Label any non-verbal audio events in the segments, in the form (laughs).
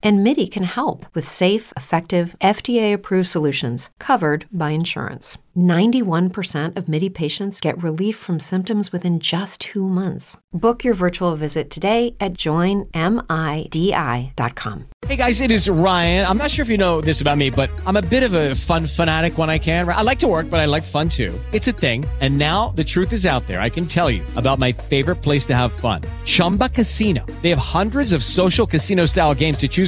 And MIDI can help with safe, effective, FDA approved solutions covered by insurance. 91% of MIDI patients get relief from symptoms within just two months. Book your virtual visit today at joinmidi.com. Hey guys, it is Ryan. I'm not sure if you know this about me, but I'm a bit of a fun fanatic when I can. I like to work, but I like fun too. It's a thing. And now the truth is out there. I can tell you about my favorite place to have fun Chumba Casino. They have hundreds of social casino style games to choose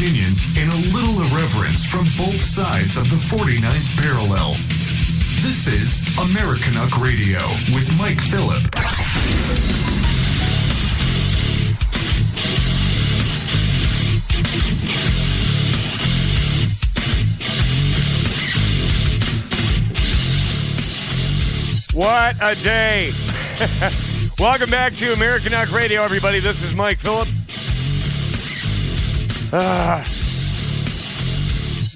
Opinion, and a little irreverence from both sides of the 49th parallel. This is Americanuck Radio with Mike Phillip. What a day. (laughs) Welcome back to Americanuck Radio, everybody. This is Mike Phillip. Ah.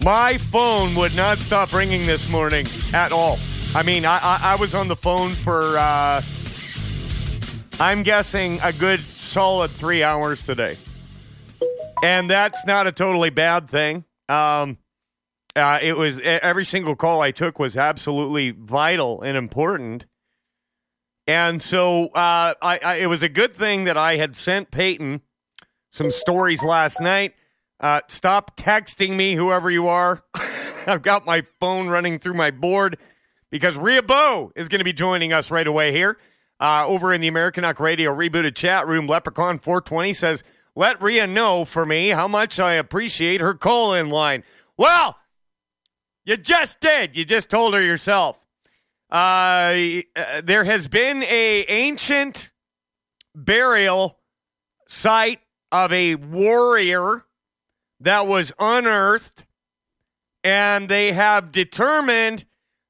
my phone would not stop ringing this morning at all. I mean, I, I, I was on the phone for, uh, I'm guessing, a good solid three hours today. And that's not a totally bad thing. Um, uh, it was every single call I took was absolutely vital and important. And so uh, I, I, it was a good thing that I had sent Peyton some stories last night. Uh, stop texting me, whoever you are. (laughs) I've got my phone running through my board because Ria Bow is going to be joining us right away here uh, over in the Americanuck Radio rebooted chat room. Leprechaun 420 says, Let Ria know for me how much I appreciate her call in line. Well, you just did. You just told her yourself. Uh, there has been a ancient burial site of a warrior that was unearthed, and they have determined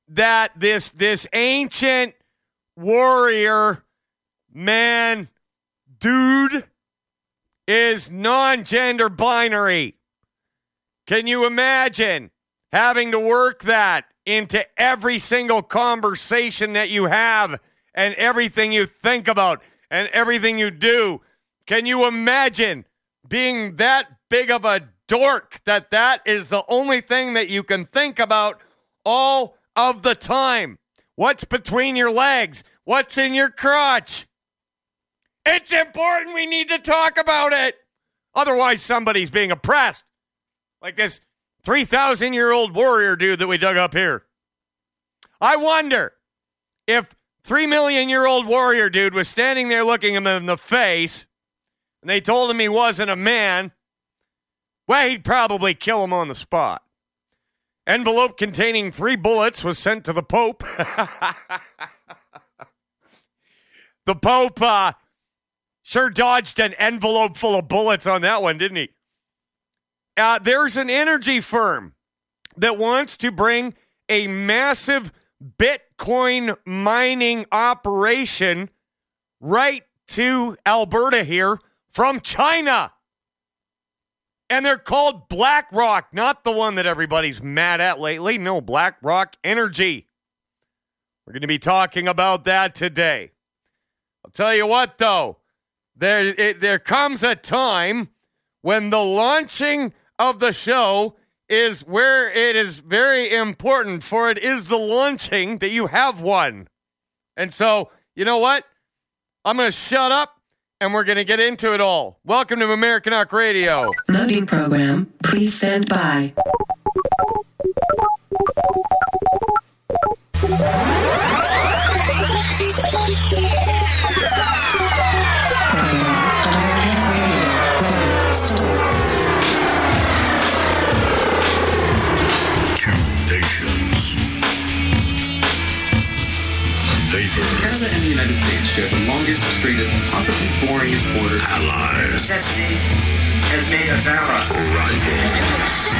that this this ancient warrior man dude is non-gender binary. Can you imagine? having to work that into every single conversation that you have and everything you think about and everything you do. Can you imagine being that big of a dork that that is the only thing that you can think about all of the time? What's between your legs? What's in your crotch? It's important. We need to talk about it. Otherwise, somebody's being oppressed. Like this 3,000 year old warrior dude that we dug up here. I wonder if 3 million year old warrior dude was standing there looking him in the face and they told him he wasn't a man, well, he'd probably kill him on the spot. Envelope containing three bullets was sent to the Pope. (laughs) the Pope uh, sure dodged an envelope full of bullets on that one, didn't he? Uh, there's an energy firm that wants to bring a massive Bitcoin mining operation right to Alberta here from China. And they're called BlackRock, not the one that everybody's mad at lately. No, BlackRock Energy. We're going to be talking about that today. I'll tell you what, though, there, it, there comes a time when the launching of the show is where it is very important for it is the launching that you have one. And so, you know what? I'm going to shut up and we're going to get into it all. Welcome to Americanuck Radio. Loading program. Please stand by. American Radio. Start. This possibly boring sport. Allies. has made a Vara. Rivals.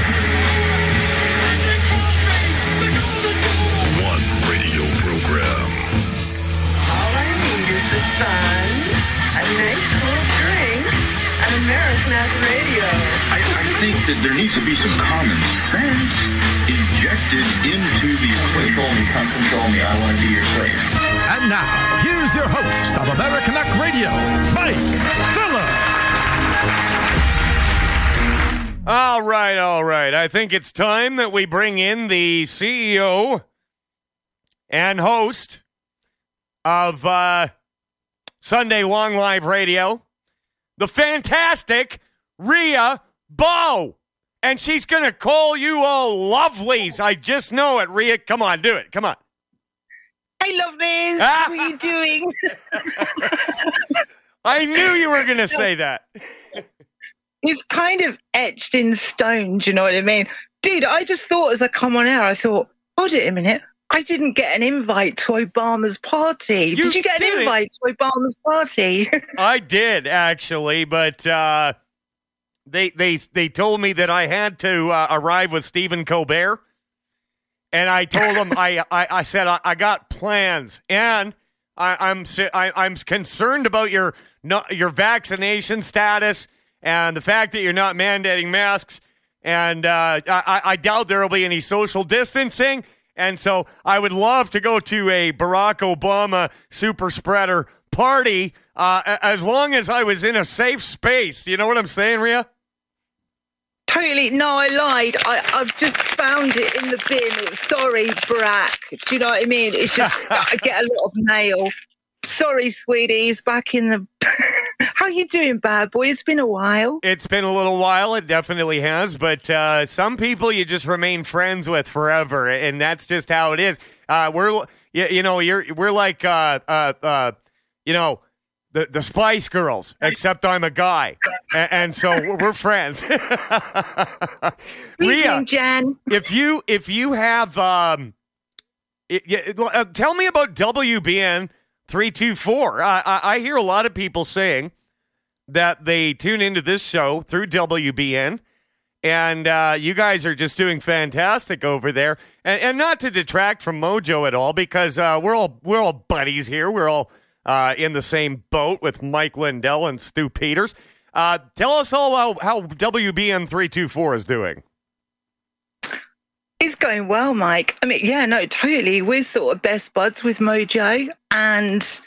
One radio program. All I need is the sun, a nice cool drink, and American Radio. I, I think that there needs to be some common sense injected into the equation. Control me, come control me. I want to be your slave. And now, here's your host of Americanuck Radio, Mike Phillip. All right, all right. I think it's time that we bring in the CEO and host of uh, Sunday Long Live Radio, the fantastic Rhea Bow. And she's going to call you all lovelies. I just know it, Ria. Come on, do it. Come on. Hey, lovelies. How are you doing? (laughs) I knew you were going to say (laughs) that. it's kind of etched in stone. Do you know what I mean? Dude, I just thought as I come on air, I thought, hold it a minute. I didn't get an invite to Obama's party. You did you get an didn't. invite to Obama's party? (laughs) I did actually, but uh, they they they told me that I had to uh, arrive with Stephen Colbert, and I told them (laughs) I, I I said I, I got plans, and I, I'm I, I'm concerned about your your vaccination status and the fact that you're not mandating masks, and uh, I, I doubt there will be any social distancing. And so I would love to go to a Barack Obama super spreader party uh, as long as I was in a safe space. You know what I'm saying, Rhea? Totally. No, I lied. I, I've just found it in the bin. Sorry, Brack. Do you know what I mean? It's just, (laughs) I get a lot of mail. Sorry, sweeties. Back in the. (laughs) How you doing, bad boy? It's been a while. It's been a little while. It definitely has. But uh, some people you just remain friends with forever, and that's just how it is. Uh, we're, you, you know, you're we're like, uh, uh, uh, you know, the the Spice Girls, except I'm a guy, and, and so we're- we're friends. (laughs) Rhea, Jen. if you if you have um, it, yeah, uh, tell me about WBN three two four. I, I I hear a lot of people saying that they tune into this show through WBN. And uh, you guys are just doing fantastic over there, and, and not to detract from Mojo at all, because uh, we're all we're all buddies here. We're all uh, in the same boat with Mike Lindell and Stu Peters. Uh, tell us all how, how WBN three two four is doing. It's going well, Mike. I mean, yeah, no, totally. We're sort of best buds with Mojo and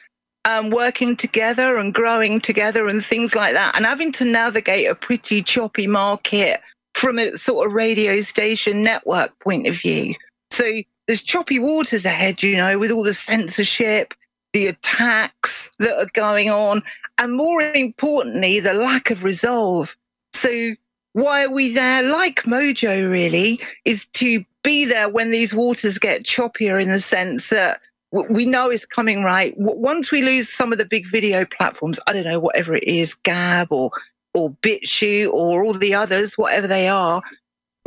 um, working together and growing together and things like that, and having to navigate a pretty choppy market from a sort of radio station network point of view. So there's choppy waters ahead, you know, with all the censorship, the attacks that are going on, and more importantly, the lack of resolve. So why are we there? Like Mojo, really, is to be there when these waters get choppier in the sense that we know it's coming right. Once we lose some of the big video platforms, I don't know, whatever it is, Gab or or BitChute or all the others, whatever they are,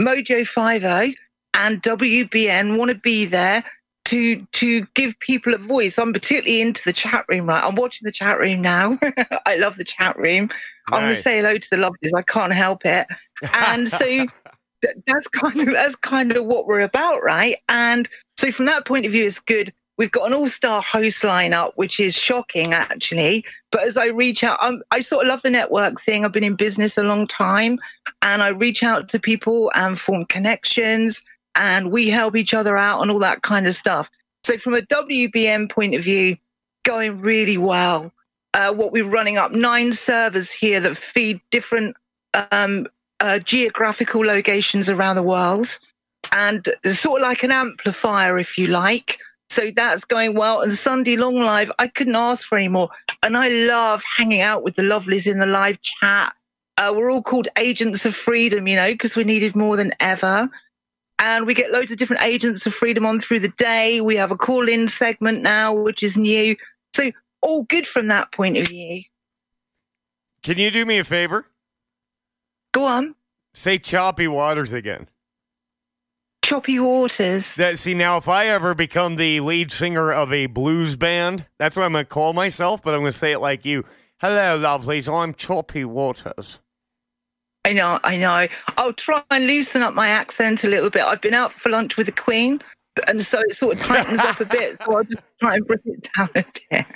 Mojo 50 and WBN want to be there to to give people a voice. I'm particularly into the chat room, right? I'm watching the chat room now. (laughs) I love the chat room. I'm going to say hello to the lovelies. I can't help it. And so (laughs) th- that's kind of that's kind of what we're about, right? And so from that point of view, it's good. We've got an all-star host lineup, which is shocking, actually. But as I reach out, I'm, I sort of love the network thing. I've been in business a long time, and I reach out to people and form connections, and we help each other out and all that kind of stuff. So from a WBN point of view, going really well. Uh, what we're running up nine servers here that feed different um, uh, geographical locations around the world, and sort of like an amplifier, if you like. So that's going well. And Sunday Long Live, I couldn't ask for any more. And I love hanging out with the lovelies in the live chat. Uh, we're all called agents of freedom, you know, because we're needed more than ever. And we get loads of different agents of freedom on through the day. We have a call in segment now, which is new. So all good from that point of view. Can you do me a favor? Go on. Say choppy waters again. choppy waters. That see now, if I ever become the lead singer of a blues band, that's what I'm going to call myself. But I'm going to say it like you. Hello, lovelies. I'm Choppy Waters. I know, I know. I'll try and loosen up my accent a little bit. I've been out for lunch with the Queen, and so it sort of tightens up a bit. So I'll just try and bring it down a bit.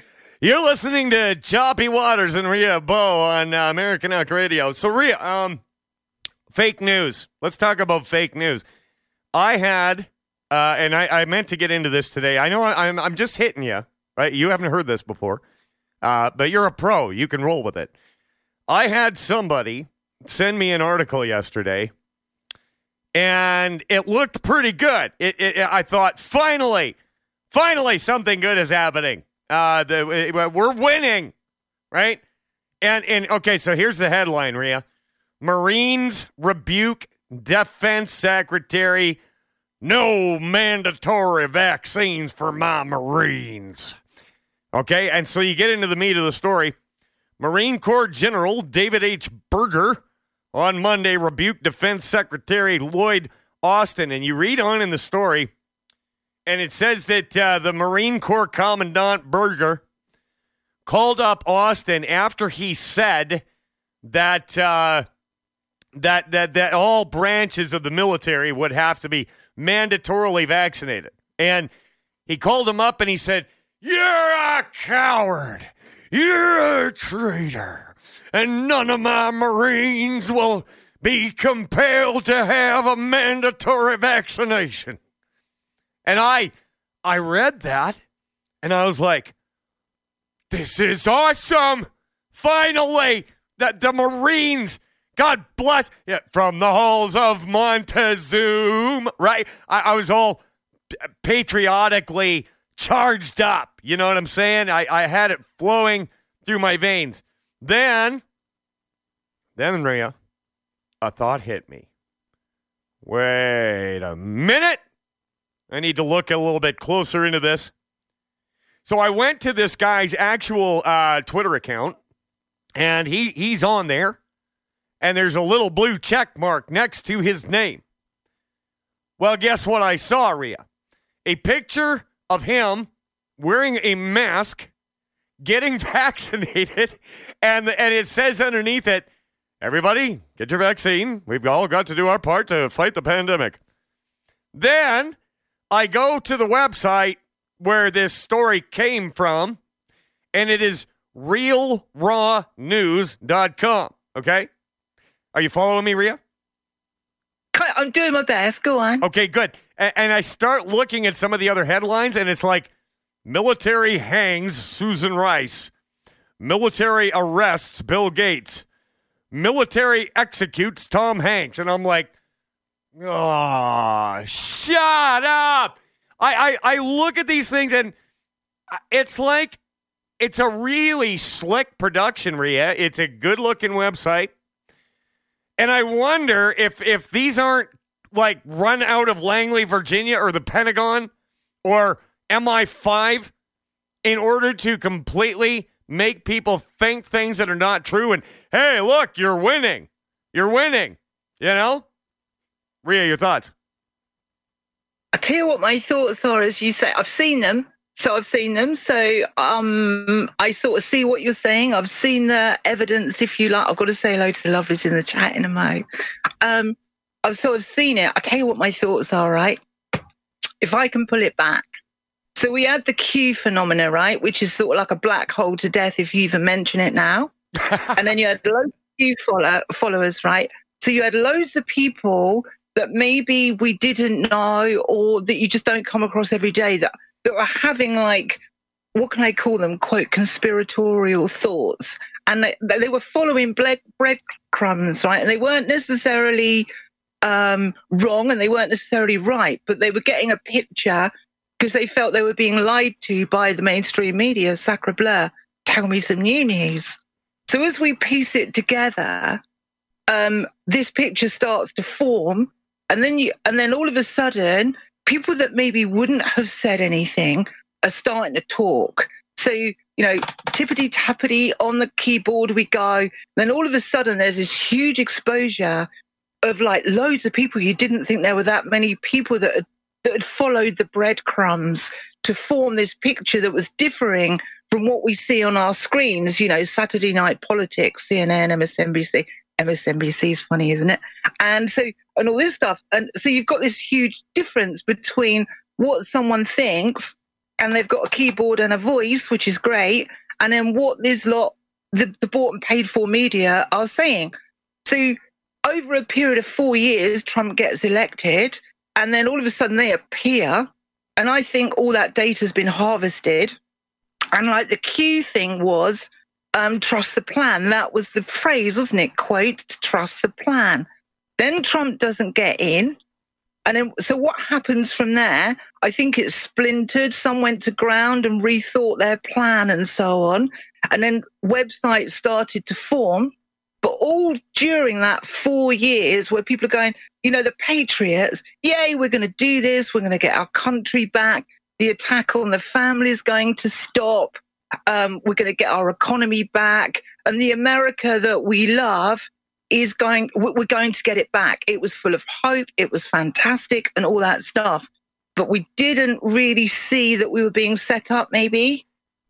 You're listening to Choppy Waters and Rhea Bo on uh, Americanuck Radio. So, Rhea, um, fake news. Let's talk about fake news. I had, uh, and I, I meant to get into this today. I know I, I'm, I'm just hitting you, right? You haven't heard this before, uh, but you're a pro. You can roll with it. I had somebody send me an article yesterday, and it looked pretty good. It, it, I thought, finally, finally, something good is happening. Uh, the, we're winning, right? And and okay, so here's the headline, Ria: Marines rebuke defense secretary. No mandatory vaccines for my Marines. Okay, and so you get into the meat of the story. Marine Corps General David H. Berger on Monday rebuked Defense Secretary Lloyd Austin. And you read on in the story, and it says that uh, the Marine Corps Commandant Berger called up Austin after he said that uh, that that that all branches of the military would have to be mandatorily vaccinated. And he called him up and he said, "You're a coward. You're a traitor. And none of my Marines will be compelled to have a mandatory vaccination." And I I read that and I was like, this is awesome. Finally, that the Marines, God bless, yeah, from the halls of Montezuma, right? I, I was all patriotically charged up. You know what I'm saying? I, I had it flowing through my veins. Then, then, Rhea, a thought hit me. Wait a minute. I need to look a little bit closer into this. So I went to this guy's actual uh, Twitter account, and he he's on there, and there's a little blue check mark next to his name. Well, guess what I saw, Rhea? A picture of him wearing a mask, getting (laughs) vaccinated, and and it says underneath it, "Everybody, get your vaccine. We've all got to do our part to fight the pandemic." Then I go to the website where this story came from, and it is realrawnews.com. Okay? Are you following me, Rhea? I'm doing my best. Go on. Okay, good. And I start looking at some of the other headlines, and it's like military hangs Susan Rice, military arrests Bill Gates, military executes Tom Hanks. And I'm like, oh, shut up. I, I, I look at these things and it's like it's a really slick production, Rhea. It's a good looking website. And I wonder if if these aren't like run out of Langley, Virginia or the Pentagon or MI5 in order to completely make people think things that are not true and hey, look, you're winning. You're winning. You know? Ria, your thoughts? I tell you what my thoughts are as you say, I've seen them. So I've seen them. So um, I sort of see what you're saying. I've seen the evidence, if you like. I've got to say hello to the lovelies in the chat in a mo. Um, I've sort of seen it. I tell you what my thoughts are, right? If I can pull it back. So we had the Q phenomena, right? Which is sort of like a black hole to death if you even mention it now. (laughs) and then you had loads of Q follow- followers, right? So you had loads of people that maybe we didn't know or that you just don't come across every day that, that are having like, what can I call them? Quote, conspiratorial thoughts. And they, they were following bread, breadcrumbs, right? And they weren't necessarily um, wrong and they weren't necessarily right, but they were getting a picture because they felt they were being lied to by the mainstream media. Sacre bleu, tell me some new news. So as we piece it together, um, this picture starts to form and then you and then all of a sudden people that maybe wouldn't have said anything are starting to talk so you know tippity tappity on the keyboard we go then all of a sudden there's this huge exposure of like loads of people. You didn't think there were that many people that had, that had followed the breadcrumbs to form this picture that was differing from what we see on our screens. You know, Saturday Night Politics, CNN, MSNBC. MSNBC is funny, isn't it? And so, and all this stuff. And so you've got this huge difference between what someone thinks and they've got a keyboard and a voice, which is great. And then what this lot, the, the bought and paid for media are saying. So over a period of four years, Trump gets elected and then all of a sudden they appear. And I think all that data has been harvested. And like the key thing was, um, trust the plan. That was the phrase, wasn't it? Quote, trust the plan. Then Trump doesn't get in. And then, so what happens from there? I think it's splintered. Some went to ground and rethought their plan and so on. And then websites started to form. But all during that four years where people are going, you know, the Patriots, yay, we're going to do this. We're going to get our country back. The attack on the family is going to stop. Um, we're going to get our economy back. And the America that we love is going, we're going to get it back. It was full of hope. It was fantastic and all that stuff. But we didn't really see that we were being set up, maybe.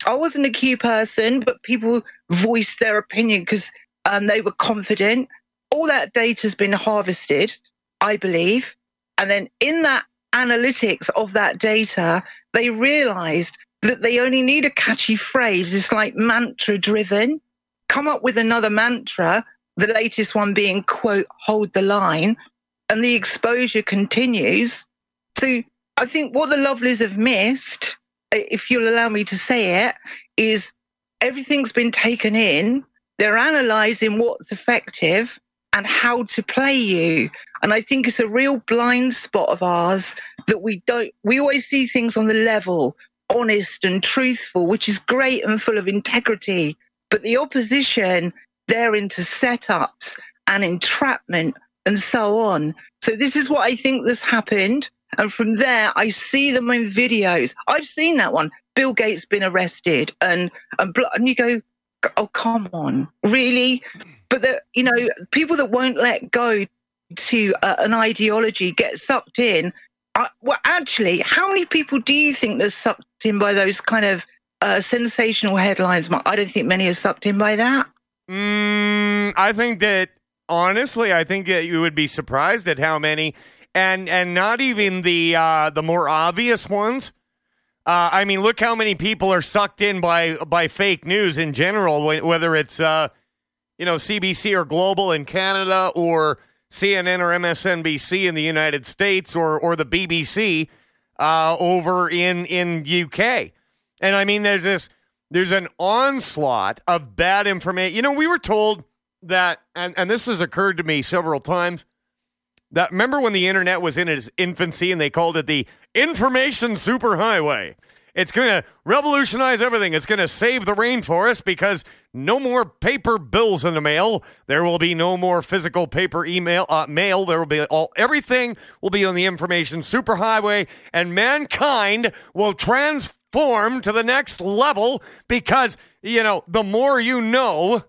I wasn't a Q person, but people voiced their opinion because um, they were confident. All that data has been harvested, I believe. And then in that analytics of that data, they realized that they only need a catchy phrase. It's like mantra driven. Come up with another mantra, the latest one being, quote, hold the line, and the exposure continues. So I think what the Lovelies have missed, if you'll allow me to say it, is everything's been taken in. They're analyzing what's effective and how to play you. And I think it's a real blind spot of ours that we don't, we always see things on the level, honest and truthful, which is great and full of integrity. But the opposition, they're into setups and entrapment and so on. So this is what I think has happened. And from there, I see them in videos. I've seen that one. Bill Gates been arrested and, and, and you go, oh, come on, really? But the, you know, people that won't let go to uh, an ideology get sucked in. Uh, well, actually, how many people do you think are sucked in by those kind of uh, sensational headlines? I don't think many are sucked in by that. Mm, I think that honestly, I think that you would be surprised at how many, and and not even the uh, the more obvious ones. Uh, I mean, look how many people are sucked in by by fake news in general, whether it's uh, you know CBC or Global in Canada or CNN or MSNBC in the United States or or the BBC uh, over in in UK. And I mean, there's this there's an onslaught of bad information. You know, we were told that, and and this has occurred to me several times. That remember when the internet was in its infancy and they called it the information superhighway. It's going to revolutionize everything. It's going to save the rainforest because no more paper bills in the mail. There will be no more physical paper email uh, mail. There will be all everything will be on the information superhighway, and mankind will transform to the next level because you know the more you know.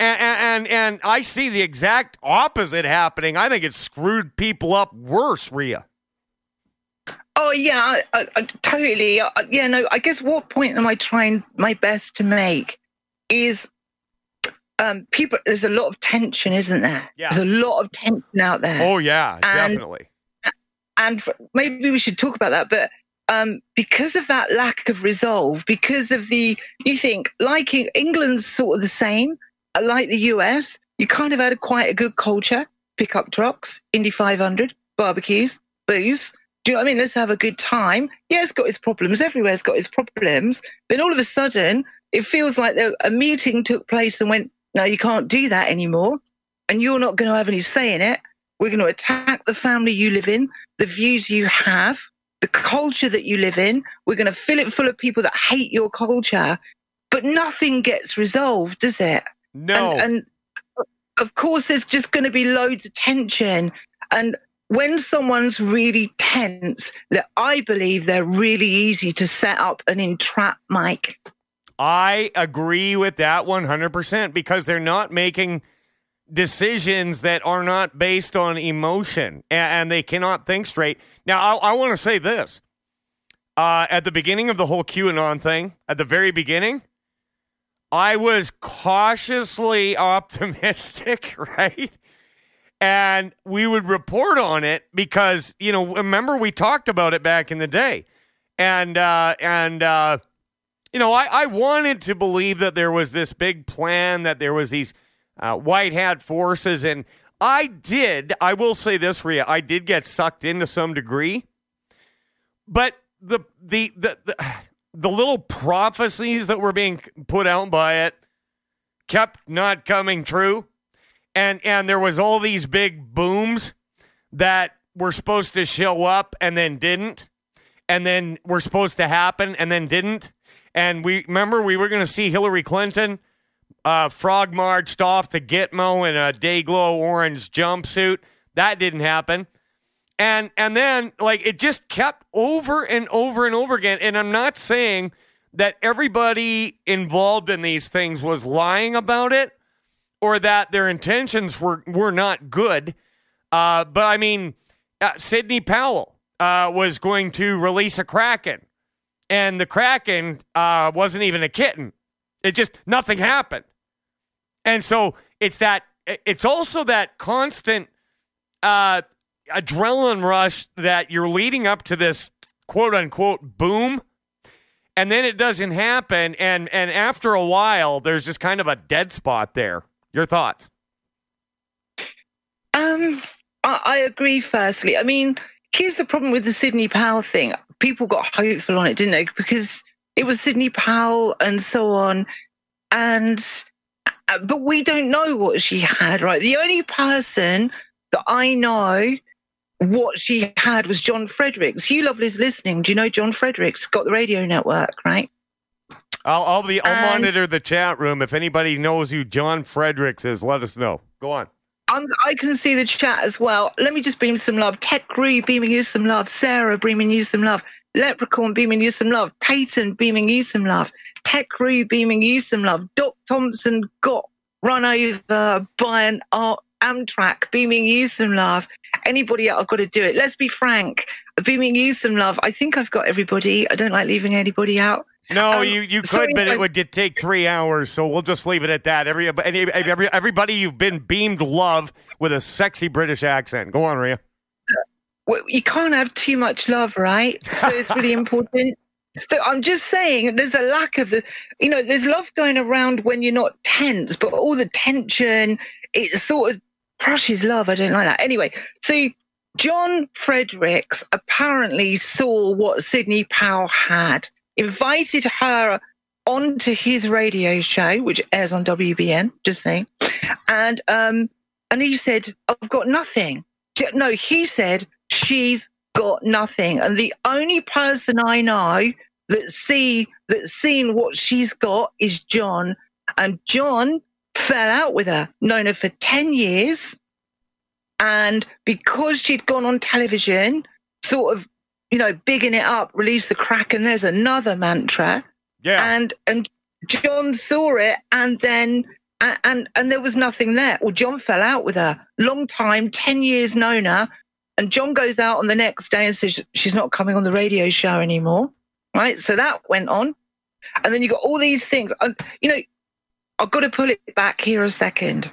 And, and and I see the exact opposite happening. I think it's screwed people up worse, Ria. Oh yeah, I, I, I totally. Yeah, no. I guess what point am I trying my best to make is um, people. There's a lot of tension, isn't there? Yeah. There's a lot of tension out there. Oh yeah, And- definitely. and maybe we should talk about that. But um, because of that lack of resolve, because of the, you think like E- England's sort of the same, Uh, like the US, you kind of had a quite a good culture, pickup trucks, Indy 500, barbecues, booze. Do you know what I mean? Let's have a good time. Yeah, it's got its problems. Everywhere's got its problems. Then all of a sudden, it feels like a meeting took place and went, no, you can't do that anymore. And you're not going to have any say in it. We're going to attack the family you live in, the views you have, the culture that you live in. We're going to fill it full of people that hate your culture. But nothing gets resolved, does it? No. And, and of course, there's just going to be loads of tension. And when someone's really tense, that I believe they're really easy to set up and entrap, Mike. I agree with that 100% because they're not making decisions that are not based on emotion and, and they cannot think straight. Now, I, I want to say this. Uh, at the beginning of the whole QAnon thing, at the very beginning, I was cautiously (laughs) optimistic, (laughs) right? And we would report on it because, you know, remember we talked about it back in the day. And, uh, and, uh, you know, I, I wanted to believe that there was this big plan, that there was these uh, white hat forces. And I did, I will say this, Rhea, I did get sucked into some degree. But the, the, the, the, the little prophecies that were being put out by it kept not coming true. And, and there was all these big booms that were supposed to show up and then didn't. And then were supposed to happen and then didn't. And we remember we were going to see Hillary Clinton uh, frog marched off to Gitmo in a day glow orange jumpsuit. That didn't happen. And and then like it just kept over and over and over again. And I'm not saying that everybody involved in these things was lying about it or that their intentions were were not good. Uh, but I mean, uh, Sidney Powell uh, was going to release a Kraken, and the Kraken uh, wasn't even a kitten. It just nothing happened. And so it's that it's also that constant uh, adrenaline rush that you're leading up to this quote unquote boom and then it doesn't happen and and after a while there's just kind of a dead spot there your thoughts Um, I, I agree. Firstly, I mean, here's the problem with the Sidney Powell thing. People got hopeful on it, didn't they? Because it was Sidney Powell and so on, and uh, but we don't know what she had. Right, the only person that I know what she had was John Fredericks. You lovely's listening. Do you know John Fredericks? Got the radio network, right? i'll, I'll be i'll And- monitor the chat room if anybody knows who john fredericks is let us know go on I'm, I can see the chat as well. Let me just beam some love. Tech Roo beaming you some love. Sarah beaming you some love. Leprechaun beaming you some love. Peyton beaming you some love. Tech Roo beaming you some love. Doc Thompson got run over by an Ar- Amtrak beaming you some love. Anybody I've got to do it. Let's be frank. Beaming you some love. I think I've got everybody. I don't like leaving anybody out. no Um, you you could sorry, but it would get, take three hours so we'll just leave it at that every, any, every everybody you've been beamed love with a sexy british accent go on Rhea. well, you can't have too much love, right? So it's really (laughs) important. So I'm just saying there's a lack of the, you know, there's love going around when you're not tense, but all the tension, it sort of crushes love. I don't like that. Anyway, so John Fredericks apparently saw what Sidney Powell had, invited her onto his radio show, which airs on WBN, just saying. And, um, and he said, I've got nothing. No, he said, she's got nothing. And the only person I know that see that's seen what she's got is John. And John fell out with her, known her for 10 years. And because she'd gone on television, sort of, you know, bigging it up, release the crack, and there's another mantra. Yeah. And and John saw it and then and, and and there was nothing there. Well, John fell out with her. Long time, ten years known her, and John goes out on the next day and says she's not coming on the radio show anymore. Right, so that went on, and then you got all these things. And you know, I've got to pull it back here a second.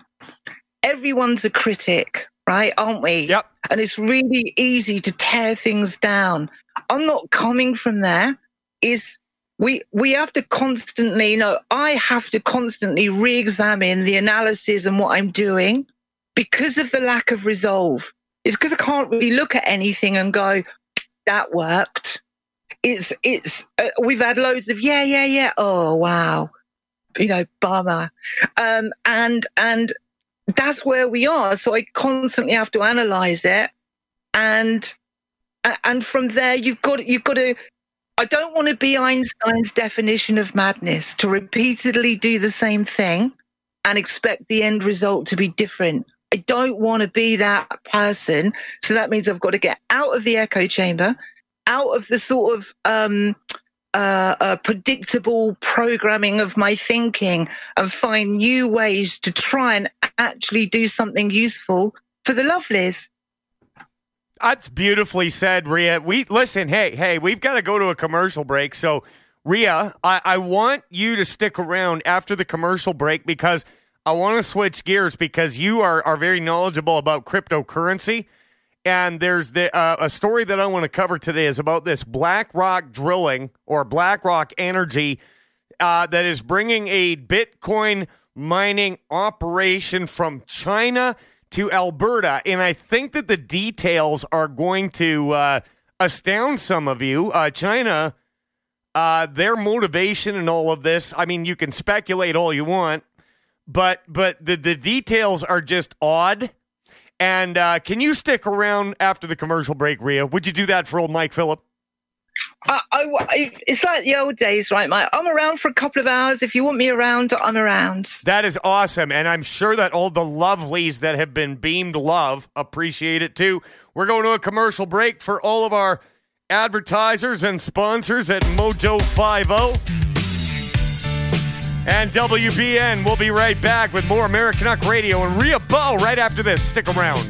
Everyone's a critic, right? Aren't we? Yep. And it's really easy to tear things down. I'm not coming from there. Is we we have to constantly, you know, I have to constantly re-examine the analysis and what I'm doing because of the lack of resolve. It's because I can't really look at anything and go, that worked. It's it's uh, we've had loads of yeah yeah yeah oh wow, you know bummer, um and and that's where we are. So I constantly have to analyze it, and and from there you've got you've got to I don't want to be Einstein's definition of madness to repeatedly do the same thing and expect the end result to be different. I don't want to be that person. So that means I've got to get out of the echo chamber, out of the sort of um, uh, uh, predictable programming of my thinking and find new ways to try and actually do something useful for the lovelies. That's beautifully said, Ria. We listen. Hey, hey, we've got to go to a commercial break. So, Ria, I, I want you to stick around after the commercial break because I want to switch gears because you are are very knowledgeable about cryptocurrency. And there's the uh, a story that I want to cover today is about this BlackRock drilling or BlackRock Energy uh, that is bringing a Bitcoin mining operation from China to Alberta. And I think that the details are going to uh, astound some of you. Uh, China, uh, their motivation in all of this, I mean, you can speculate all you want, but but the, the details are just odd. And uh, can you stick around after the commercial break, Ria? Would you do that for old Mike Phillip? I, I, it's like the old days, right, Mike? I'm around for a couple of hours. If you want me around, I'm around. That is awesome. And I'm sure that all the lovelies that have been beamed love appreciate it too. We're going to a commercial break for all of our advertisers and sponsors at Mojo 50 and WBN. We'll be right back with more Americanuck Radio and Ria Bow right after this. Stick around.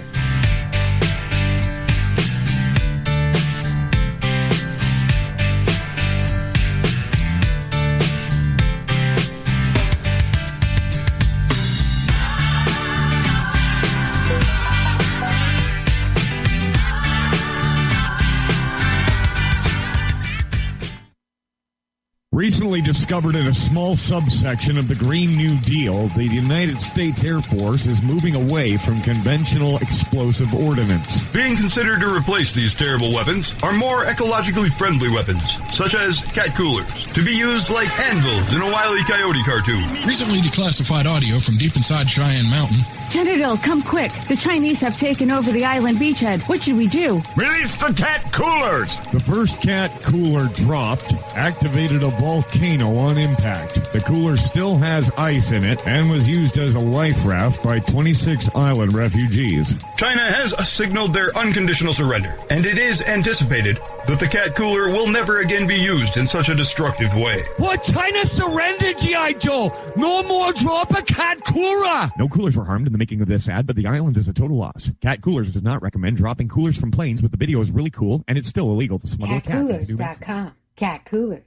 Recently discovered in a small subsection of the Green New Deal, the United States Air Force is moving away from conventional explosive ordnance. Being considered to replace these terrible weapons are more ecologically friendly weapons, such as cat coolers, to be used like anvils in a Wile E. Coyote cartoon. Recently declassified audio from deep inside Cheyenne Mountain. General, come quick. The Chinese have taken over the island beachhead. What should we do? Release the cat coolers! The first cat cooler dropped, activated a volcano on impact. The cooler still has ice in it and was used as a life raft by 26 island refugees. China has signaled their unconditional surrender, and it is anticipated that the cat cooler will never again be used in such a destructive way. What? China surrendered, G.I. Joe! No more drop a cat cooler! No coolers were harmed in the making of this ad, but the island is a total loss. Cat Coolers does not recommend dropping coolers from planes, but the video is really cool, and it's still illegal to smuggle a cat. into New Mexico. CatCoolers.com.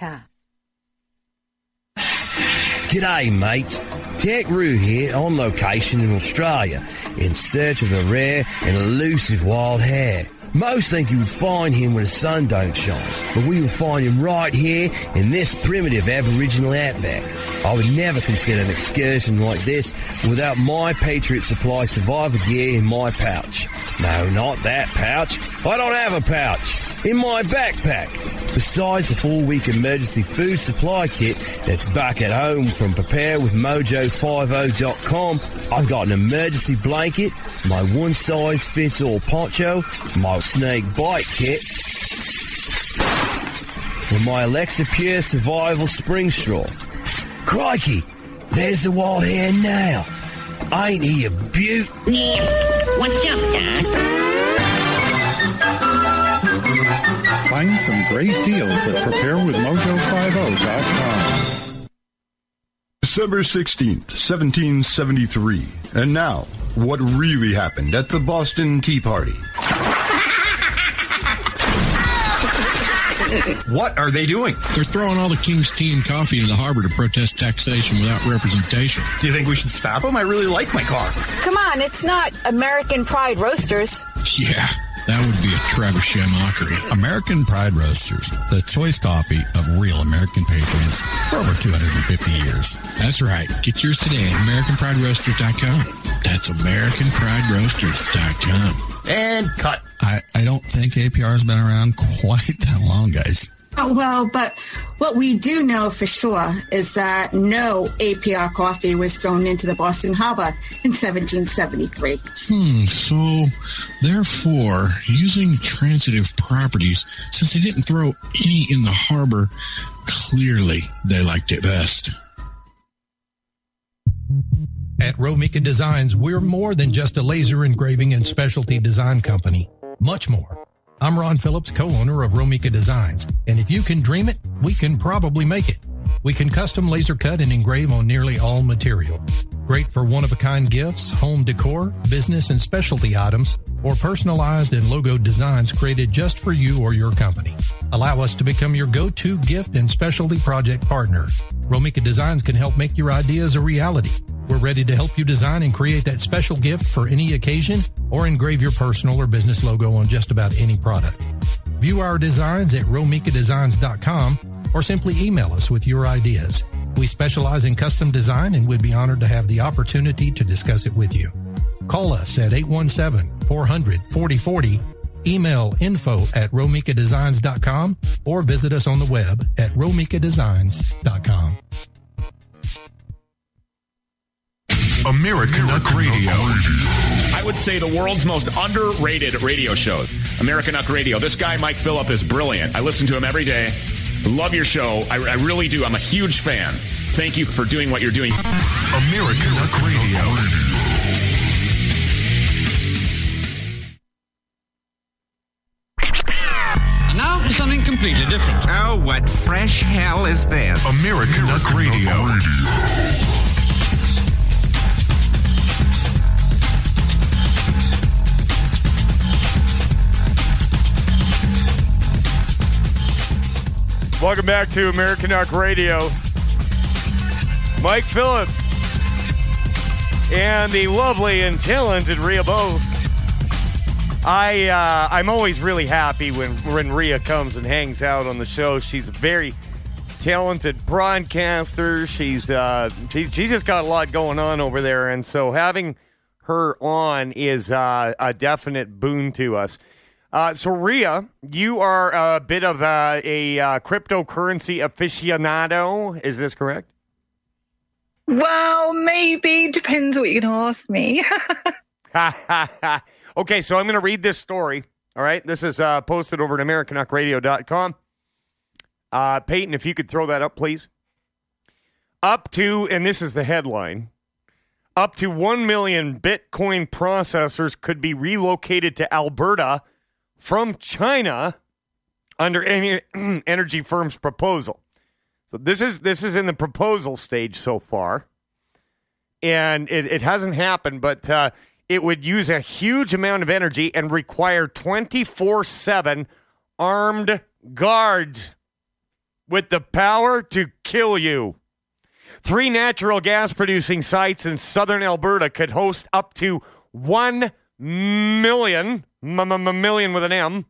CatCoolers.com. G'day, mates. Tech Roo here on location in Australia in search of a rare and elusive wild hare. Most think you would find him when the sun don't shine, but we will find him right here in this primitive aboriginal outback. I would never consider an excursion like this without my Patriot Supply survivor gear in my pouch. No, not that pouch. I don't have a pouch. In my backpack. Besides the four-week emergency food supply kit that's back at home from preparewithmojo50.com, I've got an emergency blanket, my one-size-fits-all poncho, my snake bite kit, and my Alexa Pure Survival Spring Straw. Crikey, there's the wild hare now. Ain't he a beaut? What's up, Doc? Find some great deals at preparewithmojo50.com. December 16th, 1773. And now, what really happened at the Boston Tea Party. (laughs) What are they doing? They're throwing all the king's tea and coffee in the harbor to protest taxation without representation. Do you think we should stop them? I really like my car. Come on, it's not American Pride Roasters. Yeah, that would be a trebuchet mockery. American Pride Roasters, the choice coffee of real American patrons for over 250 years. That's right. Get yours today at AmericanPrideRoasters.com. That's AmericanPrideRoasters.com. And cut. I, I don't think APR has been around quite (laughs) that long, guys. Oh, well, but what we do know for sure is that no APR coffee was thrown into the Boston Harbor in 1773. Hmm, so therefore, using transitive properties, since they didn't throw any in the harbor, clearly they liked it best. At Romika Designs, we're more than just a laser engraving and specialty design company. Much more. I'm Ron Phillips, co-owner of Romika Designs, and if you can dream it, we can probably make it. We can custom laser cut and engrave on nearly all material. Great for one of a kind gifts, home decor, business and specialty items, or personalized and logo designs created just for you or your company. Allow us to become your go to gift and specialty project partner. Romika Designs can help make your ideas a reality. We're ready to help you design and create that special gift for any occasion or engrave your personal or business logo on just about any product. View our designs at romikadesigns.com or simply email us with your ideas. We specialize in custom design and would be honored to have the opportunity to discuss it with you. Call us at 817-400-4040, email info at romikadesigns.com, or visit us on the web at romikadesigns.com. American Nuck Radio. I would say the world's most underrated radio shows. Americanuck Radio. This guy, Mike Phillip, is brilliant. I listen to him every day. Love your show. I, I really do. I'm a huge fan. Thank you for doing what you're doing. Americanuck Radio. And now for something completely different. Oh, what fresh hell is this? Americanuck Radio. Welcome back to Americanuck Radio. Mike Phillip and the lovely and talented Rhea Bo. I uh, I'm always really happy when when Rhea comes and hangs out on the show. She's a very talented broadcaster. She's uh, she she just got a lot going on over there, and so having her on is uh, a definite boon to us. Uh, so, Rhea, you are a bit of a, a uh, cryptocurrency aficionado. Is this correct? Well, maybe depends what you're going to ask me. (laughs) (laughs) okay, so I'm going to read this story. All right, this is uh, posted over at Americanuckradio.com. Uh, Peyton, if you could throw that up, please. Up to, and this is the headline up to 1 million Bitcoin processors could be relocated to Alberta from China under any (clears throat) energy firm's proposal. So this is this is in the proposal stage so far, and it, it hasn't happened. But uh, it would use a huge amount of energy and require twenty four seven armed guards with the power to kill you. Three natural gas producing sites in southern Alberta could host up to 1 million, million with an M,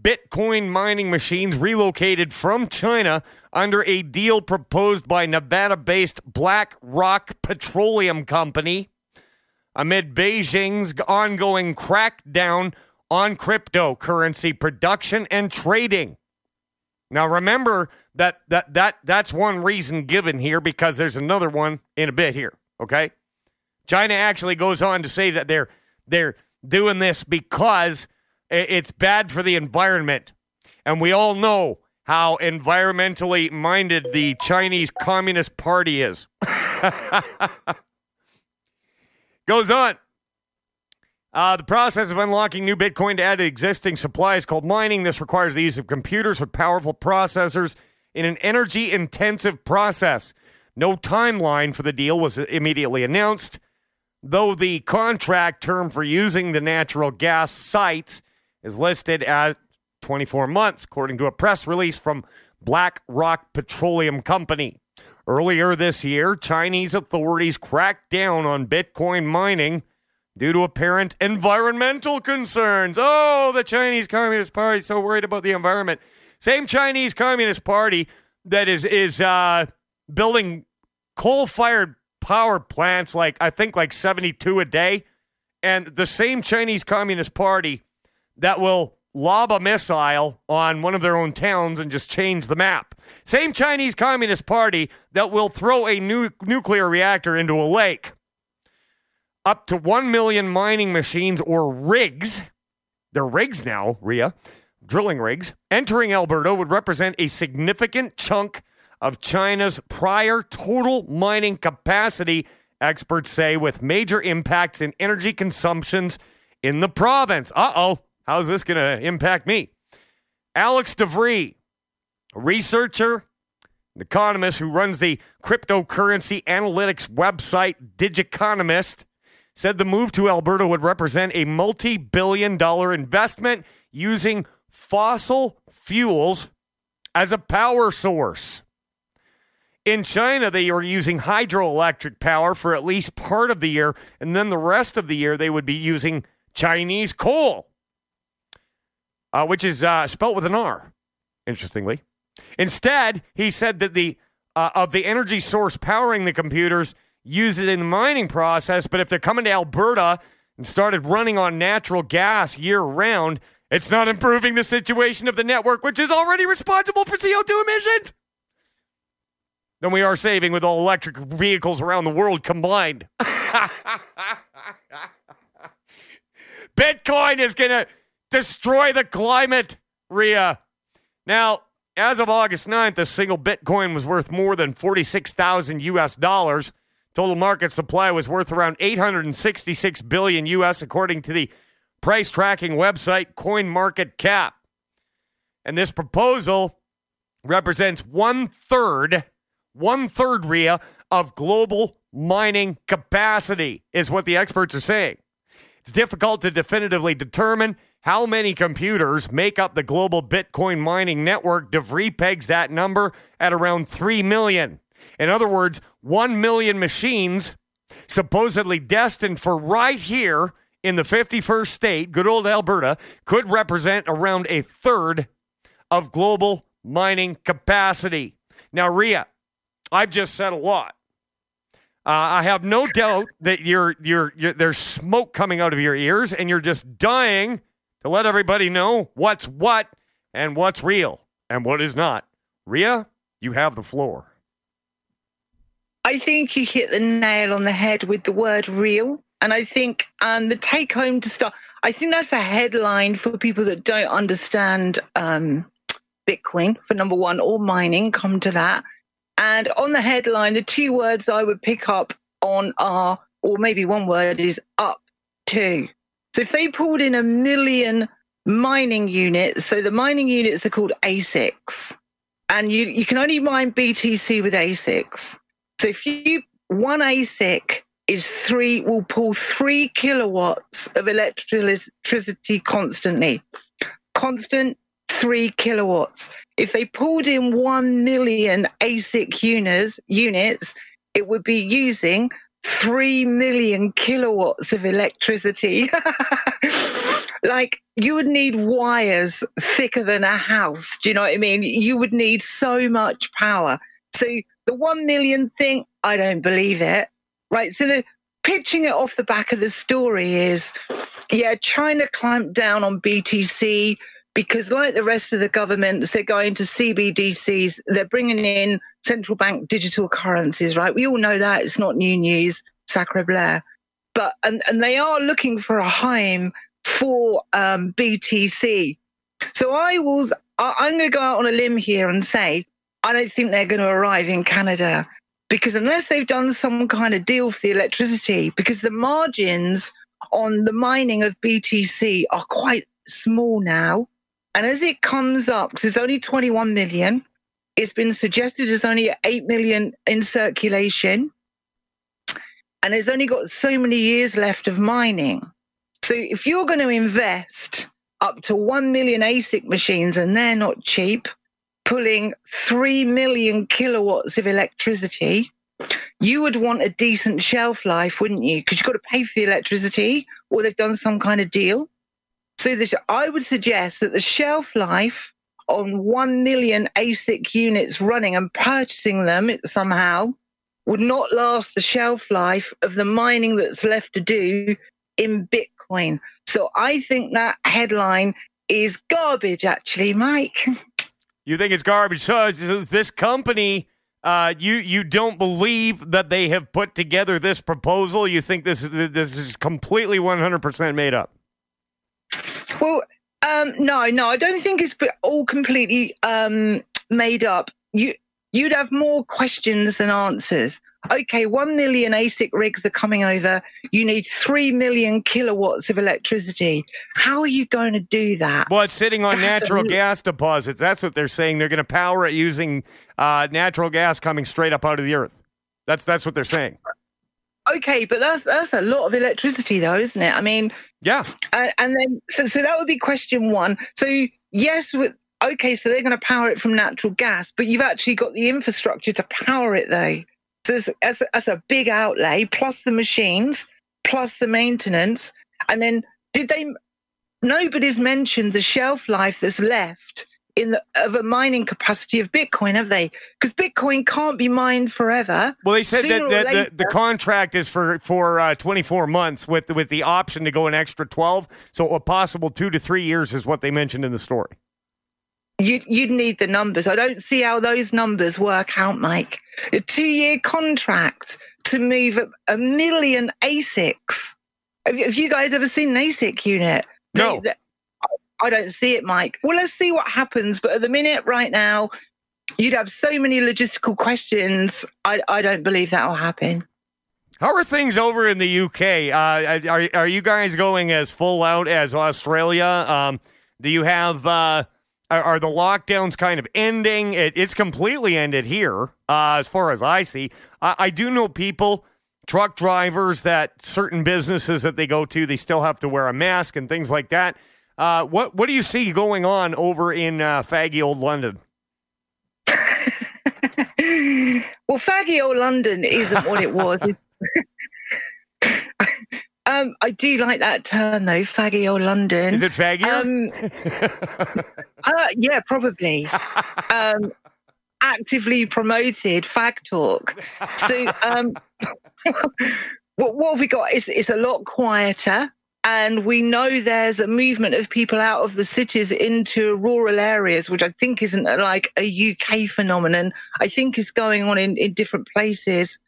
Bitcoin mining machines relocated from China under a deal proposed by Nevada based Black Rock Petroleum Company amid Beijing's ongoing crackdown on cryptocurrency production and trading. Now remember that that that that's one reason given here because there's another one in a bit here, okay? China actually goes on to say that they're they're doing this because it's bad for the environment. And we all know how environmentally minded the Chinese Communist Party is. (laughs) Goes on. Uh, the process of unlocking new Bitcoin to add to existing supply is called mining. This requires the use of computers with powerful processors in an energy intensive process. No timeline for the deal was immediately announced, though the contract term for using the natural gas sites is listed at 24 months, according to a press release from Black Rock Petroleum Company. Earlier this year, Chinese authorities cracked down on Bitcoin mining due to apparent environmental concerns. Oh, the Chinese Communist Party so worried about the environment. Same Chinese Communist Party that is is uh, building coal-fired power plants like I think like 72 a day and the same Chinese Communist Party that will lob a missile on one of their own towns and just change the map. Same Chinese Communist Party that will throw a nu- nuclear reactor into a lake up to 1 million mining machines or rigs. They're rigs now, Ria, drilling rigs, entering Alberta would represent a significant chunk of China's prior total mining capacity, experts say, with major impacts in energy consumptions in the province. Uh oh, how's this going to impact me? Alex de Vries, researcher, An economist who runs the cryptocurrency analytics website Digiconomist said the move to Alberta would represent a multi billion dollar investment using fossil fuels as a power source. In China, they were using hydroelectric power for at least part of the year, and then the rest of the year they would be using Chinese coal, uh, which is uh, spelt with an R, interestingly. Instead, he said that the uh, of the energy source powering the computers use it in the mining process, but if they're coming to Alberta and started running on natural gas year round, it's not improving the situation of the network, which is already responsible for CO2 emissions. Than we are saving with all electric vehicles around the world combined. (laughs) Bitcoin is going to destroy the climate, Ria. Now, as of August 9th, a single Bitcoin was worth more than 46,000 US dollars. Total market supply was worth around 866 billion US according to the price tracking website CoinMarketCap. And this proposal represents one third, one third RIA of global mining capacity, is what the experts are saying. It's difficult to definitively determine how many computers make up the global Bitcoin mining network. de Vries pegs that number at around 3 million. In other words, 1 million machines supposedly destined for right here in the 51st state, good old Alberta, could represent around a third of global mining capacity. Now, Ria, I've just said a lot. Uh, I have no doubt that you're, you're, you're, there's smoke coming out of your ears and you're just dying to let everybody know what's what and what's real and what is not. Ria, you have the floor. I think you hit the nail on the head with the word real. And I think um, the take home to start, I think that's a headline for people that don't understand um, Bitcoin, for number one, or mining, come to that. And on the headline, the two words I would pick up on are, or maybe one word is up to. So if they pulled in a million mining units, so the mining units are called ASICs, and you, you can only mine BTC with ASICs. So if you one ASIC is three will pull three kilowatts of electricity constantly. Constant three kilowatts. If they pulled in one million ASIC units, units, it would be using three million kilowatts of electricity. (laughs) like you would need wires thicker than a house. Do you know what I mean? You would need so much power. So the one million thing, I don't believe it. Right. So the pitching it off the back of the story is, yeah, China clamped down on BTC because, like the rest of the governments, they're going to CBDCs. They're bringing in central bank digital currencies, right? We all know that. It's not new news, sacre bleu. But, and, and they are looking for a home for um, BTC. So I will, I'm going to go out on a limb here and say, I don't think they're going to arrive in Canada because unless they've done some kind of deal for the electricity, because the margins on the mining of BTC are quite small now. And as it comes up, because it's only 21 million, it's been suggested there's only 8 million in circulation. And it's only got so many years left of mining. So if you're going to invest up to 1 million ASIC machines, and they're not cheap, pulling 3 million kilowatts of electricity, you would want a decent shelf life, wouldn't you? Because you've got to pay for the electricity or they've done some kind of deal. So this, I would suggest that the shelf life on 1 million ASIC units running and purchasing them somehow would not last the shelf life of the mining that's left to do in Bitcoin. So I think that headline is garbage, actually, Mike. You think it's garbage? So this company, uh, you you don't believe that they have put together this proposal? You think this this is completely one hundred percent made up? Well, um, no, no, I don't think it's all completely um, made up. You you'd have more questions than answers. okay, one million ASIC rigs are coming over. You need three million kilowatts of electricity. How are you going to do that? Well, it's sitting on That's natural a- gas deposits. That's what they're saying. They're going to power it using uh, natural gas coming straight up out of the earth. That's that's what they're saying. Okay, but that's that's a lot of electricity, though, isn't it? I mean, yeah. And, and then, so so that would be question one. So yes, with okay, so they're going to power it from natural gas, but you've actually got the infrastructure to power it, though. So that's, that's a big outlay, plus the machines, plus the maintenance, and then did they? Nobody's mentioned the shelf life that's left in the of a mining capacity of Bitcoin, have they? Because Bitcoin can't be mined forever. Well, they said Sooner that, that the, later- the contract is for for uh, 24 months with with the option to go an extra 12. So a possible two to three years is what they mentioned in the story. You, you'd need the numbers. I don't see how those numbers work out, Mike. A two year contract to move a, million ASICs. Have, you- have you guys ever seen an ASIC unit? No. They- I don't see it, Mike. Well, let's see what happens. But at the minute, right now, you'd have so many logistical questions. I, I don't believe that will happen. How are things over in the UK? Uh, are are you guys going as full out as Australia? Um, do you have uh, are, are the lockdowns kind of ending? It, it's completely ended here, uh, as far as I see. I, I do know people, truck drivers, that certain businesses that they go to, they still have to wear a mask and things like that. Uh, what what do you see going on over in uh, faggy old London? (laughs) Well, faggy old London isn't what it was. (laughs) (laughs) um, I do like that term though, faggy old London. Is it faggier? Um, uh, yeah, probably. um, actively promoted fag talk. So, um, what, what have we got? Is it's a lot quieter. And we know there's a movement of people out of the cities into rural areas, which I think isn't like a UK phenomenon. I think is going on in, in different places.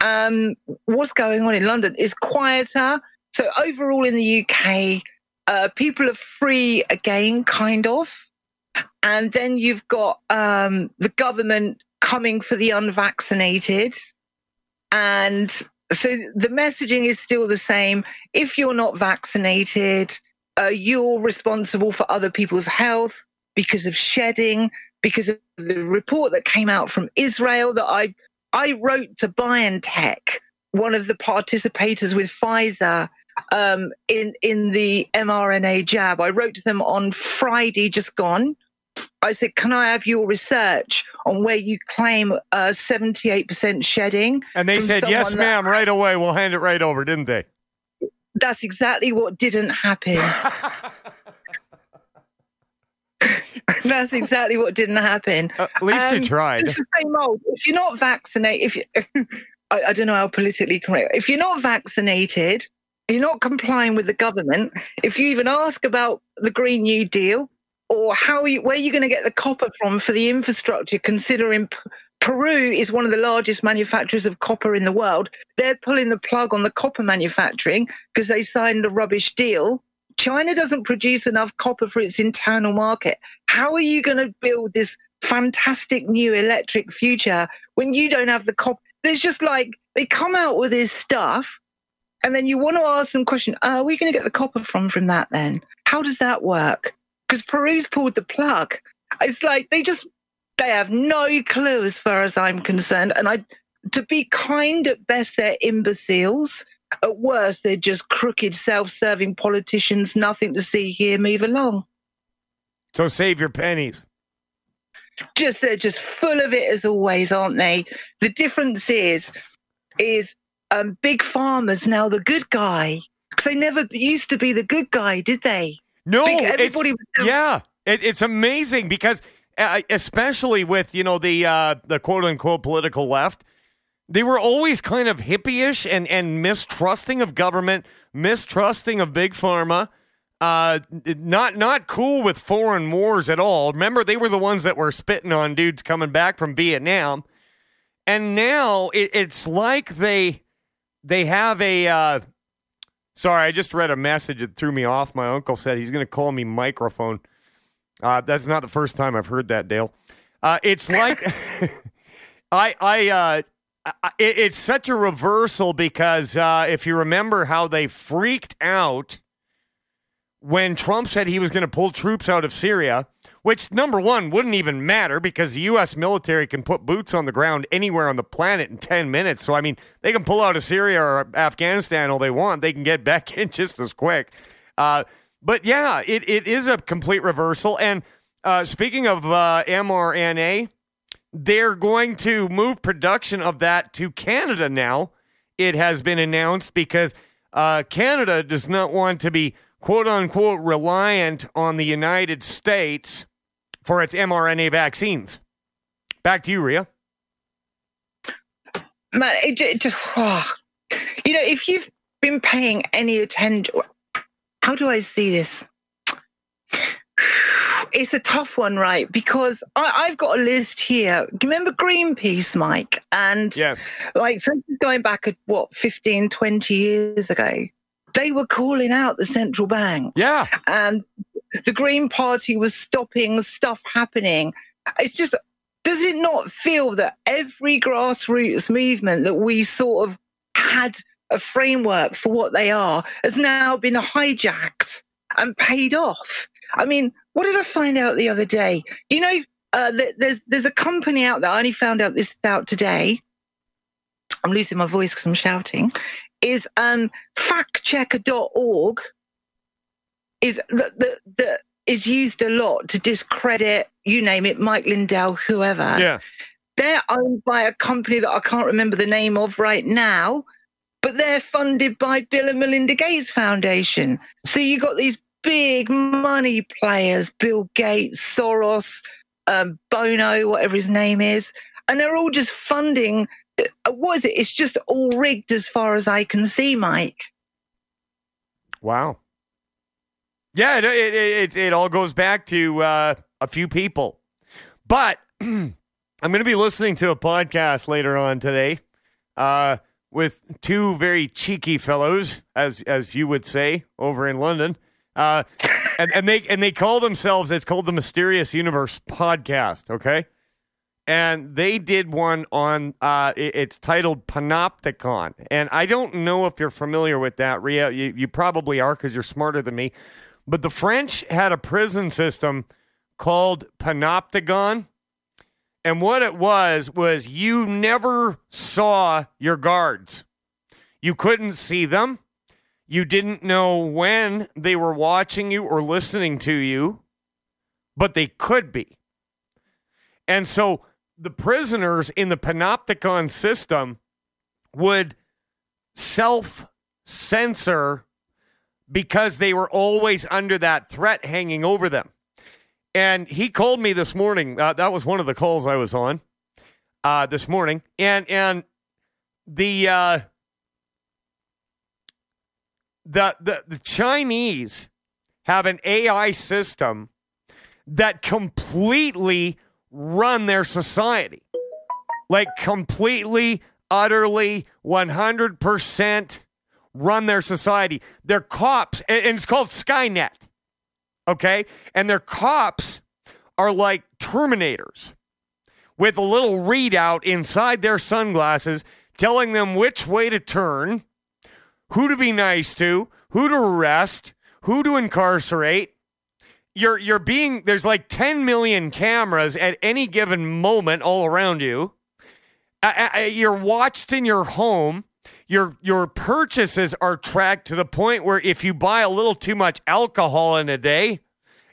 Um, what's going on in London is quieter. So overall in the UK, uh, people are free again, kind of. And then you've got um, the government coming for the unvaccinated. And so the messaging is still the same. If you're not vaccinated, uh, you're responsible for other people's health because of shedding, because of the report that came out from Israel that I I wrote to BioNTech, one of the participators with Pfizer um, in in the mRNA jab. I wrote to them on Friday, just gone. I said, "Can I have your research on where you claim uh, 78% shedding?" And they said, "Yes, that- ma'am, right away. We'll hand it right over," didn't they? That's exactly what didn't happen. (laughs) (laughs) That's exactly what didn't happen. at least you tried. It's the same old. If you're not vaccinated, if you, (laughs) I, I don't know how politically correct. If you're not vaccinated, you're not complying with the government. If you even ask about the Green New Deal or how you, where are you're going to get the copper from for the infrastructure, considering Peru is one of the largest manufacturers of copper in the world. They're pulling the plug on the copper manufacturing because they signed a rubbish deal. China doesn't produce enough copper for its internal market. How are you going to build this fantastic new electric future when you don't have the copper? There's just like they come out with this stuff, and then you want to ask them question: Are we going to get the copper from from that? Then how does that work? Because Peru's pulled the plug. It's like they just they have no clue as far as I'm concerned. And I, to be kind at best, they're imbeciles. At worst, they're just crooked, self-serving politicians. Nothing to see here. Move along. So save your pennies. Just they're just full of it as always, aren't they? The difference is, is um, big farmers now the good guy because they never used to be the good guy, did they? No, it's- yeah, it, it's amazing because, uh, especially with you know the uh, the quote unquote political left, they were always kind of hippie-ish and and mistrusting of government, mistrusting of big pharma. Uh, not not cool with foreign wars at all. Remember, they were the ones that were spitting on dudes coming back from Vietnam, and now it, it's like they they have a. Sorry, I just read a message that threw me off. My uncle said he's going to call me microphone. Uh, that's not the first time I've heard that, Dale. Uh, it's like (laughs) I I uh, I- it, it's such a reversal because uh, if you remember how they freaked out when Trump said he was going to pull troops out of Syria, which number one wouldn't even matter because the U.S. military can put boots on the ground anywhere on the planet in 10 minutes. So, I mean, they can pull out of Syria or Afghanistan all they want. They can get back (laughs) in just as quick. Uh, but yeah, it, it is a complete reversal. And uh, speaking of uh, mRNA, they're going to move production of that to Canada now. It has been announced because uh, Canada does not want to be quote unquote reliant on the United States for its mRNA vaccines. Back to you, Ria. Man, it, it just, oh. you know, if you've been paying any attention, how do I see this? (sighs) It's a tough one, right? Because I, I've got a list here. Do you remember Greenpeace, Mike? And yes, like, so this is going back at what, 15, 20 years ago? They were calling out the central banks. Yeah. And the Green Party was stopping stuff happening. It's just, does it not feel that every grassroots movement that we sort of had a framework for what they are has now been hijacked and paid off? I mean, what did I find out the other day? You know, uh, there's there's a company out there. I only found out this out today. I'm losing my voice because I'm shouting. Is um, factchecker.org is that the, the is used a lot to discredit you name it, Mike Lindell, whoever. Yeah. They're owned by a company that I can't remember the name of right now, but they're funded by Bill and Melinda Gates Foundation. So you got these big money players, Bill Gates, Soros, um, Bono, whatever his name is, and they're all just funding. uh, What is it? It's just all rigged as far as I can see, Mike. Wow. Yeah, it it it, it all goes back to uh, a few people, but (clears throat) I'm going to be listening to a podcast later on today uh, with two very cheeky fellows, as as you would say over in London, uh, and and they and they call themselves. It's called the Mysterious Universe Podcast. Okay. And they did one on, uh, it- it's titled Panopticon. And I don't know if you're familiar with that, Ria. You, you probably are because you're smarter than me. But the French had a prison system called Panopticon. And what it was, was you never saw your guards. You couldn't see them. You didn't know when they were watching you or listening to you, but they could be. And so the prisoners in the Panopticon system would self censor because they were always under that threat hanging over them. And he called me this morning. Uh, that was one of the calls I was on uh, this morning. And and the uh, the the the Chinese have an AI system that completely run their society. Like completely, utterly, 100% run their society. Their cops, and it's called Skynet, okay? And their cops are like Terminators with a little readout inside their sunglasses telling them which way to turn, who to be nice to, who to arrest, who to incarcerate. You're you're being there's like 10 million cameras at any given moment all around you. You're watched in your home. Your your purchases are tracked to the point where if you buy a little too much alcohol in a day,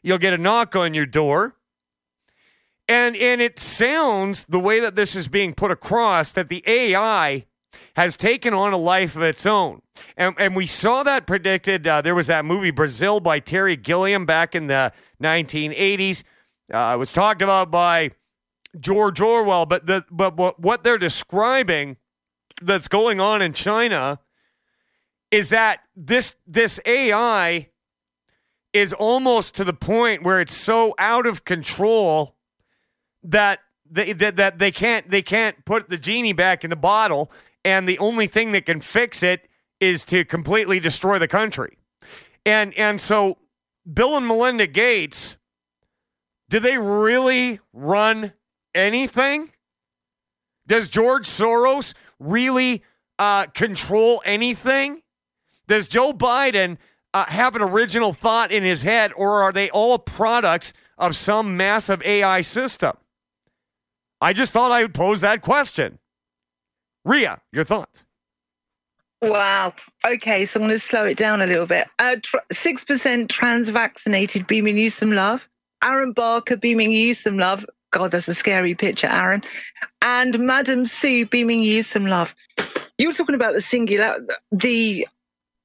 you'll get a knock on your door. And and it sounds the way that this is being put across that the AI has taken on a life of its own. And, and we saw that predicted. Uh, there was that movie Brazil by Terry Gilliam back in the 1980s. Uh, it was talked about by George Orwell, but the but what, what they're describing that's going on in China is that this this AI is almost to the point where it's so out of control that they, that, that they can't they can't put the genie back in the bottle and the only thing that can fix it is to completely destroy the country. And and so Bill and Melinda Gates do they really run anything? Does George Soros really uh, control anything? Does Joe Biden uh, have an original thought in his head, or are they all products of some massive AI system? I just thought I would pose that question. Ria, your thoughts? Wow. Okay, so I'm going to slow it down a little bit. Uh, tr- 6% trans vaccinated beaming you some love. Aaron Barker beaming you some love. God, that's a scary picture, Aaron. And Madam Sue beaming you some love. You were talking about the singular, the.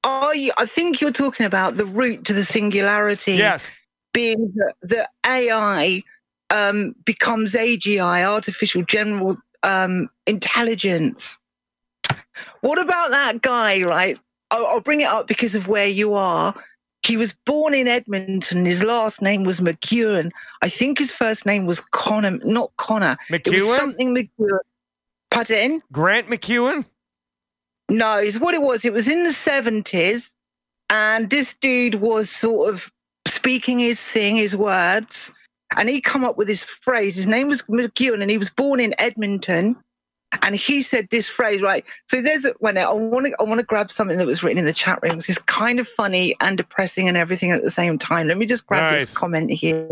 Are you, I think you're talking about the route to the singularity. Yes. Being that the AI um, becomes AGI, artificial general um, intelligence. What about that guy, right? I'll, I'll bring it up because of where you are. He was born in Edmonton. His last name was McEwen. I think his first name was Connor, not Connor. It was McEwen? something McEwen. Pardon? Grant McEwen? No, it's what it was. It was in the 70s, and this dude was sort of speaking his thing, his words, and he come up with this phrase. His name was McEwen, and he was born in Edmonton. And he said this phrase, right? So there's a, when I want to I want to grab something that was written in the chat room. It's kind of funny and depressing and everything at the same time. Let me just grab Nice. this comment here.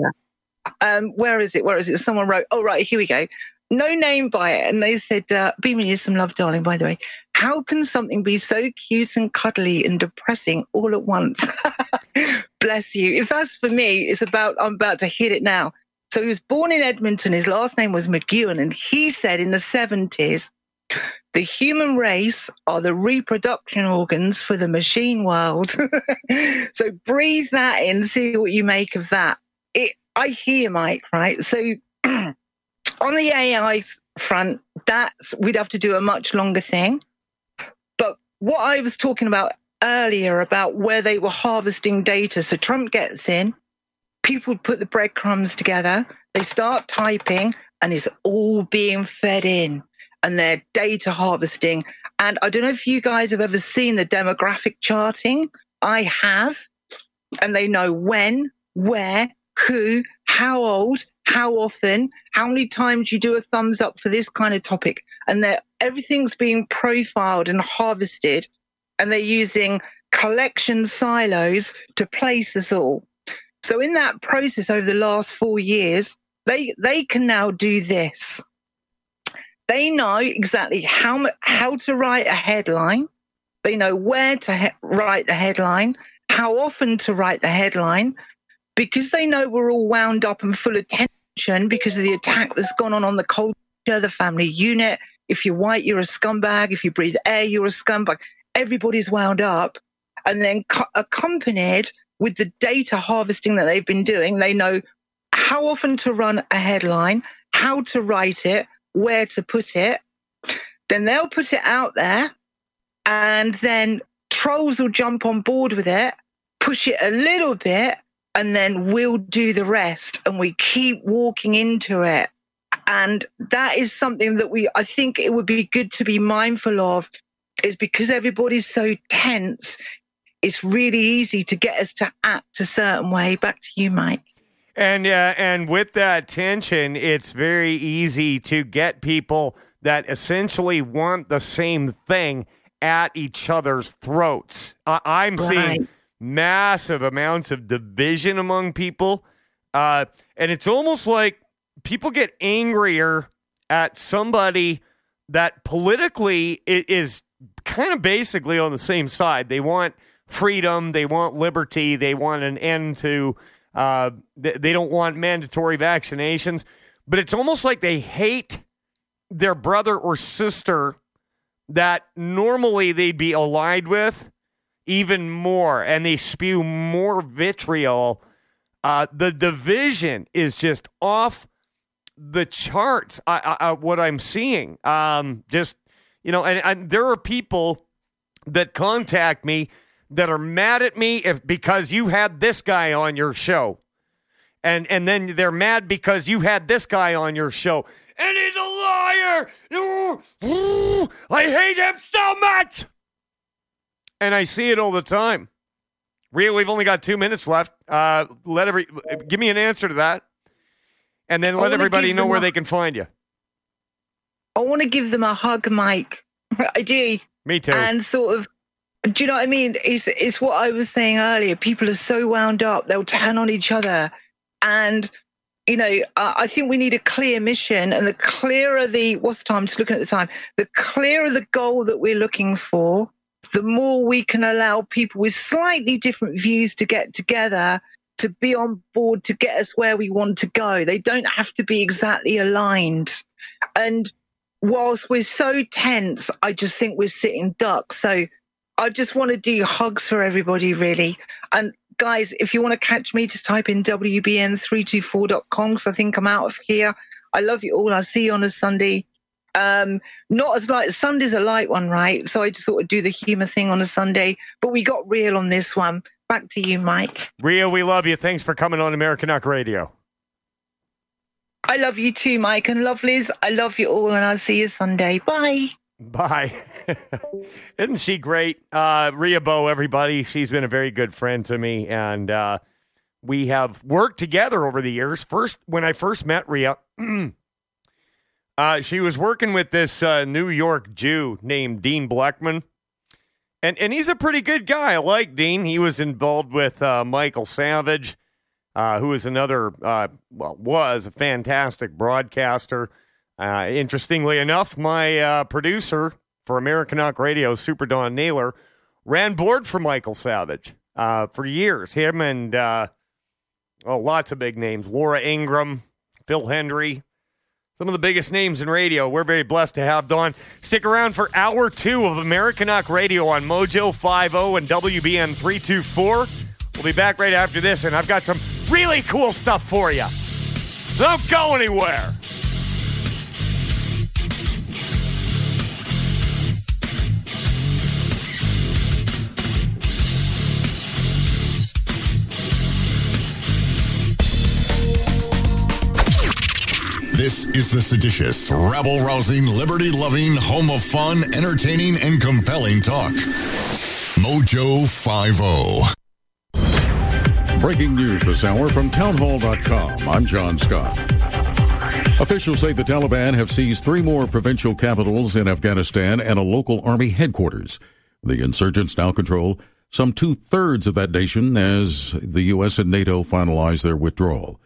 Um, where is it? Where is it? Someone wrote, oh, right, here we go. No name by it. And they said, uh, beaming you some love, darling, by the way. How can something be so cute and cuddly and depressing all at once? (laughs) Bless you. If that's for me, it's about, I'm about to hit it now. So he was born in Edmonton. His last name was McEwen. And he said in the 70s, the human race are the reproduction organs for the machine world. (laughs) so breathe that in, see what you make of that. It, I hear Mike, right? So (clears throat) on the AI front, that's we'd have to do a much longer thing. But what I was talking about earlier about where they were harvesting data, so Trump gets in, people put the breadcrumbs together, they start typing, and it's all being fed in, and they're data harvesting. And I don't know if you guys have ever seen the demographic charting. I have, and they know when, where, who, how old, how often, how many times you do a thumbs up for this kind of topic, and that everything's being profiled and harvested, and they're using collection silos to place us all. So in that process over the last four years, they they can now do this. They know exactly how how to write a headline. They know where to he- write the headline, how often to write the headline, because they know we're all wound up and full of tension because of the attack that's gone on on the culture, the family unit. If you're white, you're a scumbag. If you breathe air, you're a scumbag. Everybody's wound up, and then co- accompanied with the data harvesting that they've been doing, they know how often to run a headline, how to write it, where to put it. Then they'll put it out there, and then trolls will jump on board with it, push it a little bit, and then we'll do the rest. And we keep walking into it. And that is something that we, I think it would be good to be mindful of, is because everybody's so tense, it's really easy to get us to act a certain way. Back to you, Mike. And uh, and with that tension, it's very easy to get people that essentially want the same thing at each other's throats. I I'm Right. seeing massive amounts of division among people, uh, and it's almost like people get angrier at somebody that politically is kind of basically on the same side. They want freedom, they want liberty, they want an end to. Uh, th- they don't want mandatory vaccinations, but it's almost like they hate their brother or sister that normally they'd be allied with even more, and they spew more vitriol. Uh, the division is just off the charts. I, I, I, what I'm seeing, um, just you know, and, and there are people that contact me that are mad at me if because you had this guy on your show, and and then they're mad because you had this guy on your show, and he's a liar. I hate him so much, and I see it all the time. Ria, we've only got two minutes left. Uh, let every give me an answer to that, and then let everybody know where a- they can find you. I want to give them a hug, Mike. (laughs) I do. Me too. And sort of, do you know what I mean? It's, it's what I was saying earlier. People are so wound up, they'll turn on each other. And, you know, I, I think we need a clear mission. And the clearer the, what's the time? Just looking at the time. The clearer the goal that we're looking for, the more we can allow people with slightly different views to get together to be on board to get us where we want to go. They don't have to be exactly aligned. And whilst we're so tense, I just think we're sitting ducks. So I just want to do hugs for everybody, really. And guys, if you want to catch me, just type in WBN324.com because I think I'm out of here. I love you all. I'll see you on a Sunday. Um, not as light. Sunday's a light one, right? So I just sort of do the humor thing on a Sunday, but we got real on this one. Back to you, Mike. Rio, we love you. Thanks for coming on Americanuck Radio. I love you too, Mike and lovelies. I love you all, and I'll see you Sunday. Bye. Bye. (laughs) Isn't she great? Uh, Ria Bo, everybody. She's been a very good friend to me, and uh, we have worked together over the years. First, when I first met Ria, (clears throat) uh, she was working with this uh, New York Jew named Dean Blackman. And, and he's a pretty good guy. I like Dean. He was involved with uh, Michael Savage, uh, who is another, uh, well, was a fantastic broadcaster. Uh, interestingly enough, my uh, producer for Americanuck Radio, Super Don Naylor, ran board for Michael Savage uh, for years. Him and oh, lots of big names: Laura Ingraham, Phil Hendrie, some of the biggest names in radio. We're very blessed to have Don. Stick around for hour two of Americanuck Radio on Mojo 50 and WBN 324. We'll be back right after this, and I've got some really cool stuff for you. Don't go anywhere. This is the seditious, rabble rousing, liberty loving, home of fun, entertaining, and compelling talk. Mojo 50. Breaking news this hour from townhall.com. I'm John Scott. Officials say the Taliban have seized three more provincial capitals in Afghanistan and a local army headquarters. The insurgents now control some two thirds of that nation as the U.S. and NATO finalize their withdrawal.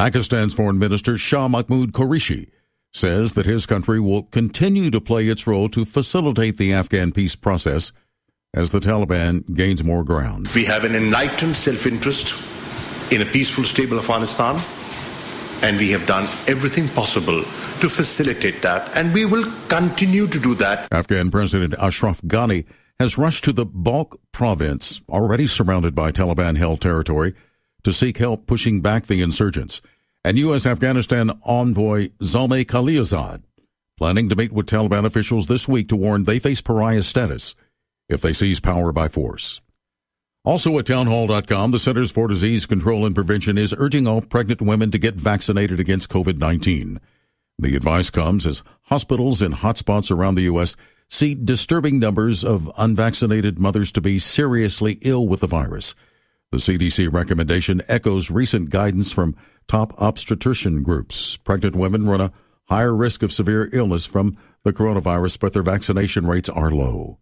Pakistan's Foreign Minister Shah Mahmood Qureshi says that his country will continue to play its role to facilitate the Afghan peace process as the Taliban gains more ground. We have an enlightened self interest in a peaceful, stable Afghanistan, and we have done everything possible to facilitate that, and we will continue to do that. Afghan President Ashraf Ghani has rushed to the Balkh province, already surrounded by Taliban held territory, to seek help pushing back the insurgents. And U.S. Afghanistan envoy Zalmay Khalilzad planning to meet with Taliban officials this week to warn they face pariah status if they seize power by force. Also at townhall.com, the Centers for Disease Control and Prevention is urging all pregnant women to get vaccinated against COVID-19. The advice comes as hospitals in hotspots around the U.S. see disturbing numbers of unvaccinated mothers to be seriously ill with the virus. The CDC recommendation echoes recent guidance from top obstetrician groups. Pregnant women run a higher risk of severe illness from the coronavirus, but their vaccination rates are low.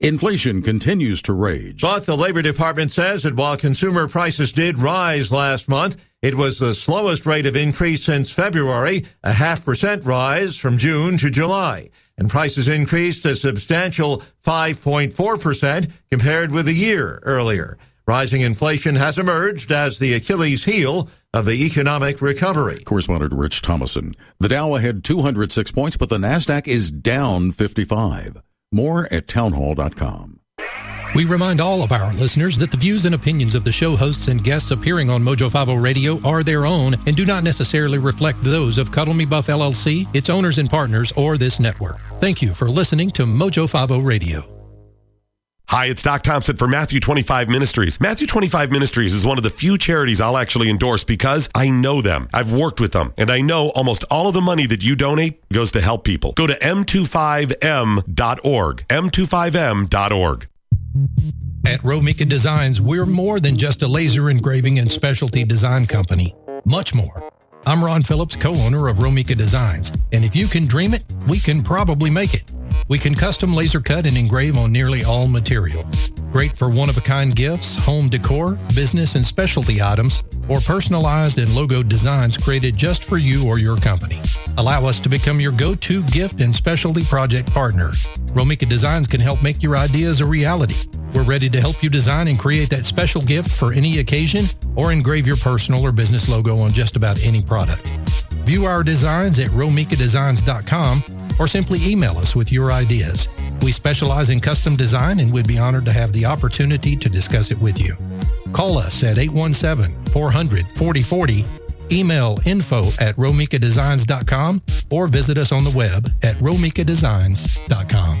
Inflation continues to rage. But the Labor Department says that while consumer prices did rise last month, it was the slowest rate of increase since February, a half percent rise from June to July. And prices increased a substantial 5.4% compared with a year earlier. Rising inflation has emerged as the Achilles heel of the economic recovery. Correspondent Rich Thomason. The Dow had 206 points, but the NASDAQ is down 55. More at townhall.com. We remind all of our listeners that the views and opinions of the show hosts and guests appearing on Mojo 50 Radio are their own and do not necessarily reflect those of Cuddle Me Buff LLC, its owners and partners, or this network. Thank you for listening to Mojo 50 Radio. Hi, it's Doc Thompson for Matthew 25 Ministries. Matthew 25 Ministries is one of the few charities I'll actually endorse because I know them. I've worked with them, and I know almost all of the money that you donate goes to help people. Go to m25m.org. m25m.org. At Romika Designs, we're more than just a laser engraving and specialty design company. Much more. I'm Ron Phillips, co owner of Romika Designs, and if you can dream it, we can probably make it. We can custom laser cut and engrave on nearly all material. Great for one of a kind gifts, home decor, business and specialty items, or personalized and logo designs created just for you or your company. Allow us to become your go to gift and specialty project partner. Romika Designs can help make your ideas a reality. We're ready to help you design and create that special gift for any occasion or engrave your personal or business logo on just about any product. View our designs at romikadesigns.com or simply email us with your ideas. We specialize in custom design and we'd be honored to have the opportunity to discuss it with you. Call us at 817 400 4040, email info at romikadesigns.com, or visit us on the web at romikadesigns.com.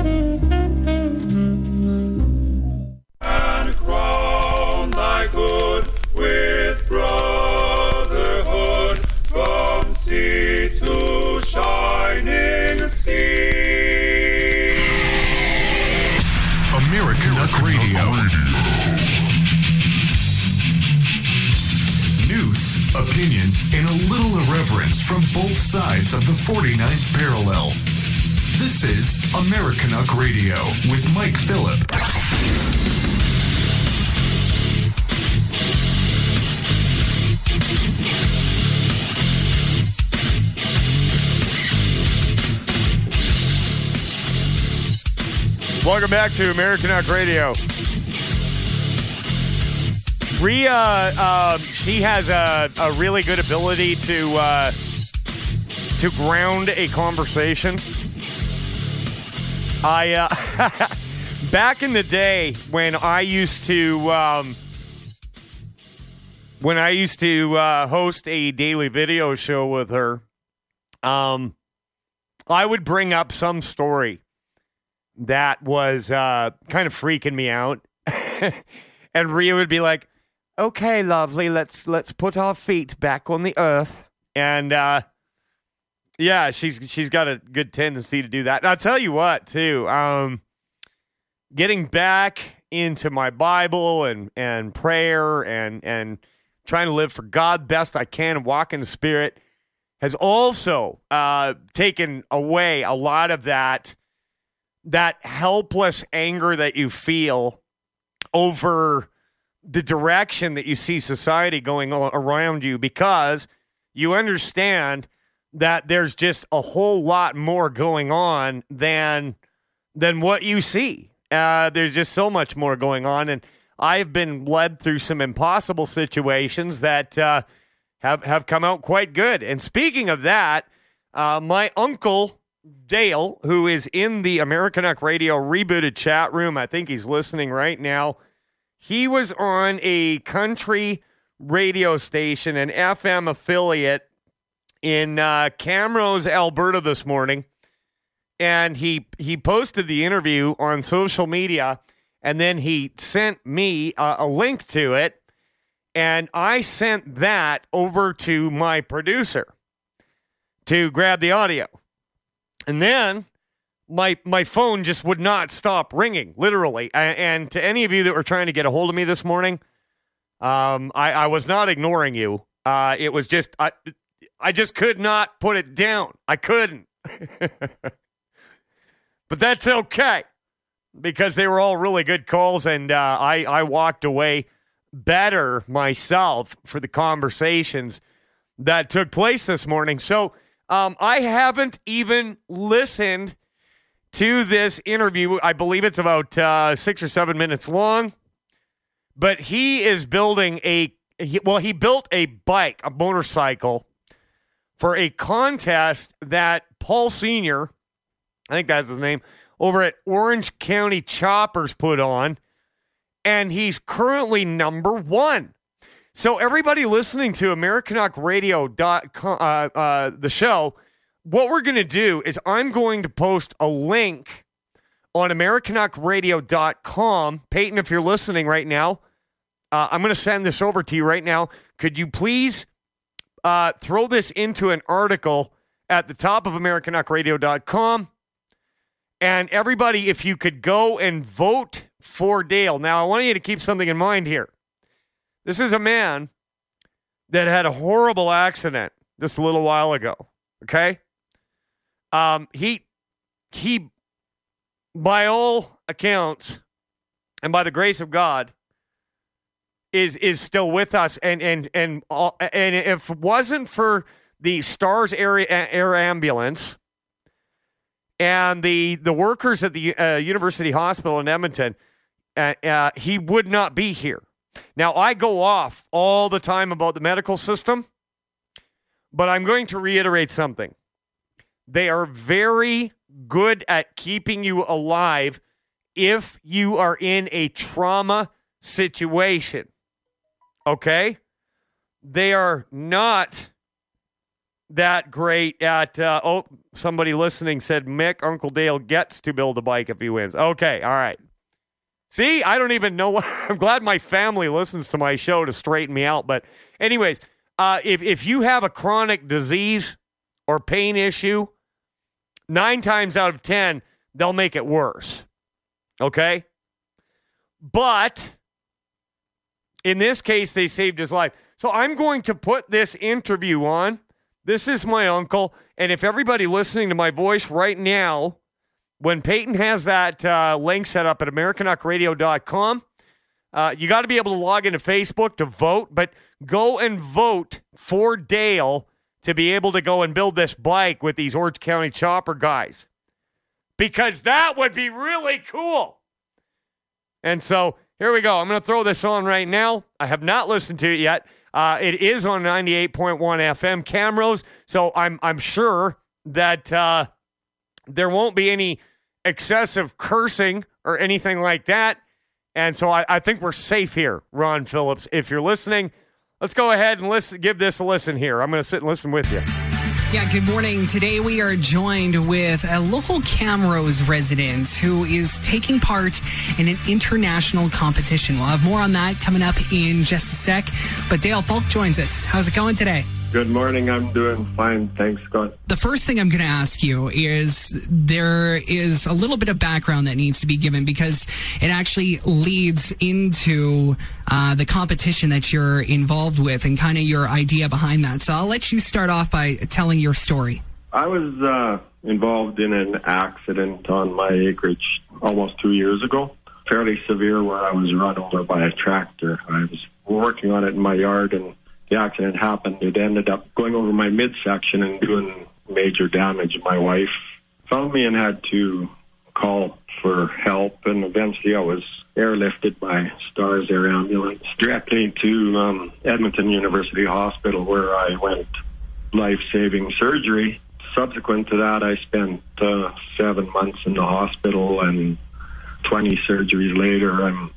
from both sides of the 49th parallel. This is Americanuck Radio with Mike Phillip. Welcome back to Americanuck Radio. Rhea, uh, she has a, a really good ability to uh, to ground a conversation. I uh, (laughs) back in the day when I used to um, when I used to uh, host a daily video show with her, um, I would bring up some story that was uh, kind of freaking me out, (laughs) and Rhea would be like, "Okay, lovely, let's let's put our feet back on the earth," and uh, yeah, she's she's got a good tendency to do that. And I'll tell you what, too, um, getting back into my Bible and and prayer and and trying to live for God best I can walk in the Spirit has also uh, taken away a lot of that that helpless anger that you feel over the direction that you see society going around you because you understand that there's just a whole lot more going on than than what you see. Uh, there's just so much more going on, and I've been led through some impossible situations that uh, have have come out quite good. And speaking of that, uh, my uncle Dale, who is in the American Americanuck Radio rebooted chat room, I think he's listening right now. He was on a country radio station, an FM affiliate in uh, Camrose, Alberta, this morning, and he he posted the interview on social media, and then he sent me a, a link to it, and I sent that over to my producer to grab the audio, and then my my phone just would not stop ringing, literally. A- And to any of you that were trying to get a hold of me this morning, um, I, I was not ignoring you. Uh, it was just I, I just could not put it down. I couldn't. (laughs) but that's okay because they were all really good calls, and uh, I I walked away better myself for the conversations that took place this morning. So um, I haven't even listened to this interview. I believe it's about uh, six or seven minutes long. But he is building a he, well, he built a bike, a motorcycle, for a contest that Paul Senior, I think that's his name, over at Orange County Choppers put on, and he's currently number one. So everybody listening to AmericanUckradio.com, uh, uh, the show, what we're going to do is I'm going to post a link on AmericanUckradio.com. Peyton, if you're listening right now, uh, I'm going to send this over to you right now. Could you please uh, throw this into an article at the top of AmericanUckradio.com? And everybody, if you could go and vote for Dale. Now, I want you to keep something in mind here. This is a man that had a horrible accident just a little while ago. Okay, um, he he, by all accounts, and by the grace of God, is is still with us. And and and all, and if it wasn't for the Stars Air Air Ambulance and the the workers at the uh, University Hospital in Edmonton, uh, uh, he would not be here. Now, I go off all the time about the medical system, but I'm going to reiterate something. They are very good at keeping you alive if you are in a trauma situation. Okay? They are not that great at. Uh, oh, somebody listening said Mick, Uncle Dale gets to build a bike if he wins. Okay, all right. See, I don't even know. What, (laughs) I'm glad my family listens to my show to straighten me out. But, anyways, uh, if if you have a chronic disease or pain issue, nine times out of ten they'll make it worse. Okay, but in this case, they saved his life. So I'm going to put this interview on. This is my uncle, and if everybody listening to my voice right now when Peyton has that uh, link set up at AmericanUckradio.com, uh, you got to be able to log into Facebook to vote, but go and vote for Dale to be able to go and build this bike with these Orange County chopper guys. Because that would be really cool. And so here we go. I'm going to throw this on right now. I have not listened to it yet. Uh, it is on 98.1 FM Camrose, so I'm I'm sure that uh, there won't be any excessive cursing or anything like that. And so I, I, think we're safe here, Ron Phillips. If you're listening, let's go ahead and listen, give this a listen here. I'm going to sit and listen with you. Yeah, good morning. Today we are joined with a local Camrose resident who is taking part in an international competition. We'll have more on that coming up in just a sec. But Dale Falk joins us. How's it going today? Good morning. I'm doing fine. Thanks, Scott. The first thing I'm going to ask you is there is a little bit of background that needs to be given because it actually leads into uh, the competition that you're involved with and kind of your idea behind that. So I'll let you start off by telling your story. I was uh, involved in an accident on my acreage almost two years ago. Fairly severe, where I was run over by a tractor. I was working on it in my yard and the accident happened, it ended up going over my midsection and doing major damage. My wife found me and had to call for help, and eventually I was airlifted by Stars Air Ambulance directly to um, Edmonton University Hospital, where I went life-saving surgery. Subsequent to that, I spent uh, seven months in the hospital, and 20 surgeries later, I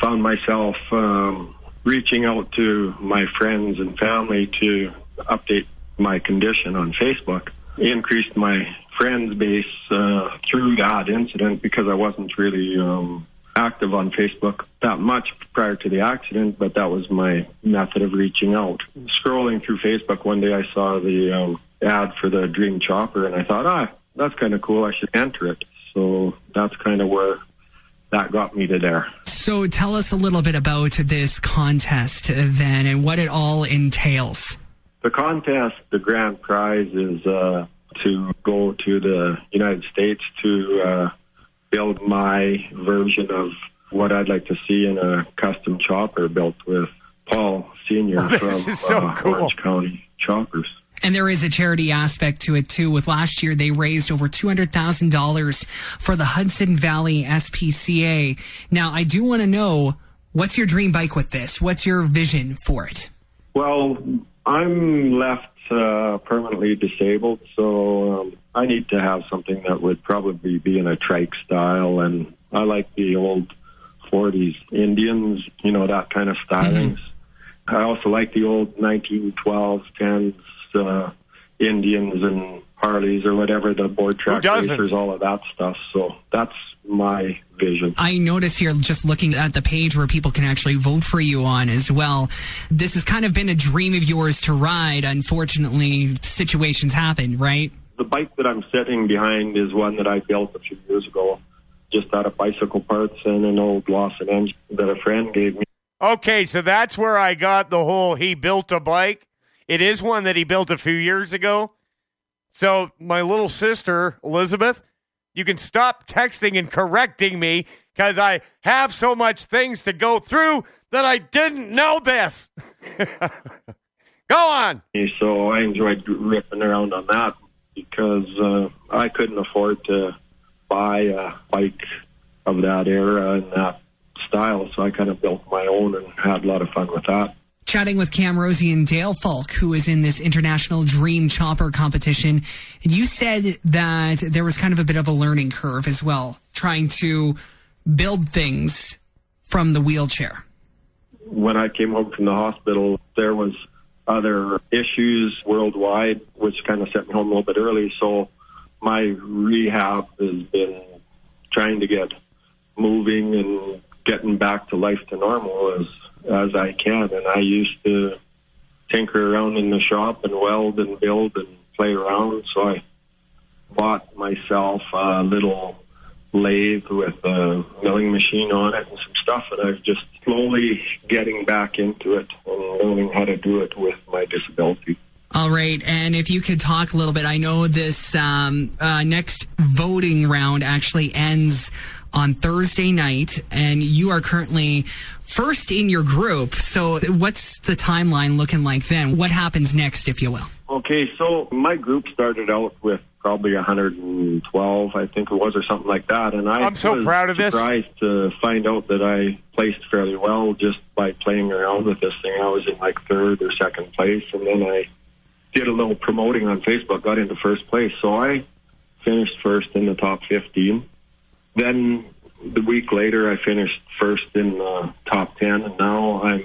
found myself um, reaching out to my friends and family to update my condition on Facebook. Increased my friends base uh, through that incident because I wasn't really um, active on Facebook that much prior to the accident, but that was my method of reaching out. Scrolling through Facebook one day, I saw the um, ad for the Dream Chopper, and I thought, ah, that's kind of cool. I should enter it. So that's kind of where that got me to there. So tell us a little bit about this contest then and what it all entails. The contest, the grand prize is uh, to go to the United States to uh, build my version of what I'd like to see in a custom chopper built with Paul Senior (laughs) Oh, from this is so uh, cool. Orange County Choppers. And there is a charity aspect to it too. With last year, they raised over $200,000 for the Hudson Valley SPCA. Now, I do want to know what's your dream bike with this? What's your vision for it? Well, I'm left uh, permanently disabled, so um, I need to have something that would probably be in a trike style, and I like the old 40s Indians, you know, that kind of stylings. I also like the old 1912s, 10s, uh, Indians and Harleys or whatever, the board track doesn't? racers, all of that stuff. So that's my vision. I notice here, just looking at the page where people can actually vote for you on as well. This has kind of been a dream of yours to ride. Unfortunately, situations happen, right? The bike that I'm sitting behind is one that I built a few years ago, just out of bicycle parts and an old Lauson engine that a friend gave me. Okay, so that's where I got the whole he built a bike. It is one that he built a few years ago. So, my little sister, Elizabeth, you can stop texting and correcting me because I have so much things to go through that I didn't know this. (laughs) go on. So I enjoyed ripping around on that because uh, I couldn't afford to buy a bike of that era and that style. So I kind of built my own and had a lot of fun with that. Chatting with Cam Rosie and Dale Falk, who is in this international dream chopper competition. And you said that there was kind of a bit of a learning curve as well, trying to build things from the wheelchair. when I came home from the hospital, there was other issues worldwide, which kind of sent me home a little bit early. So my rehab has been trying to get moving and getting back to life to normal as as I can. And I used to tinker around in the shop and weld and build and play around. So I bought myself a little lathe with a milling machine on it and some stuff, and I'm just slowly getting back into it and learning how to do it with my disability. All right, and if you could talk a little bit, I know this um, uh, next voting round actually ends on Thursday night, and you are currently first in your group. So, what's the timeline looking like then? What happens next, if you will? Okay, so my group started out with probably 112, I think it was, or something like that. And I I'm so was proud of this. surprised to find out that I placed fairly well just by playing around with this thing. I was in like third or second place, and then I did a little promoting on Facebook, got into first place. So I finished first in the top 15. Then the week later, I finished first in the top 10, and now I'm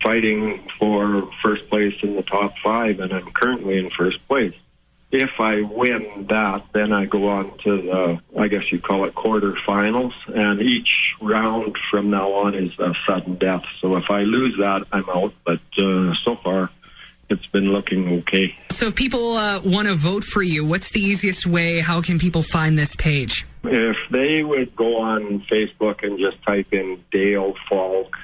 fighting for first place in the top five, and I'm currently in first place. If I win that, then I go on to the, I guess you call it quarterfinals, and each round from now on is a sudden death. So if I lose that, I'm out. But uh, so far, it's been looking okay. So, if people uh, want to vote for you, what's the easiest way? How can people find this page? If they would go on Facebook and just type in Dale Falk,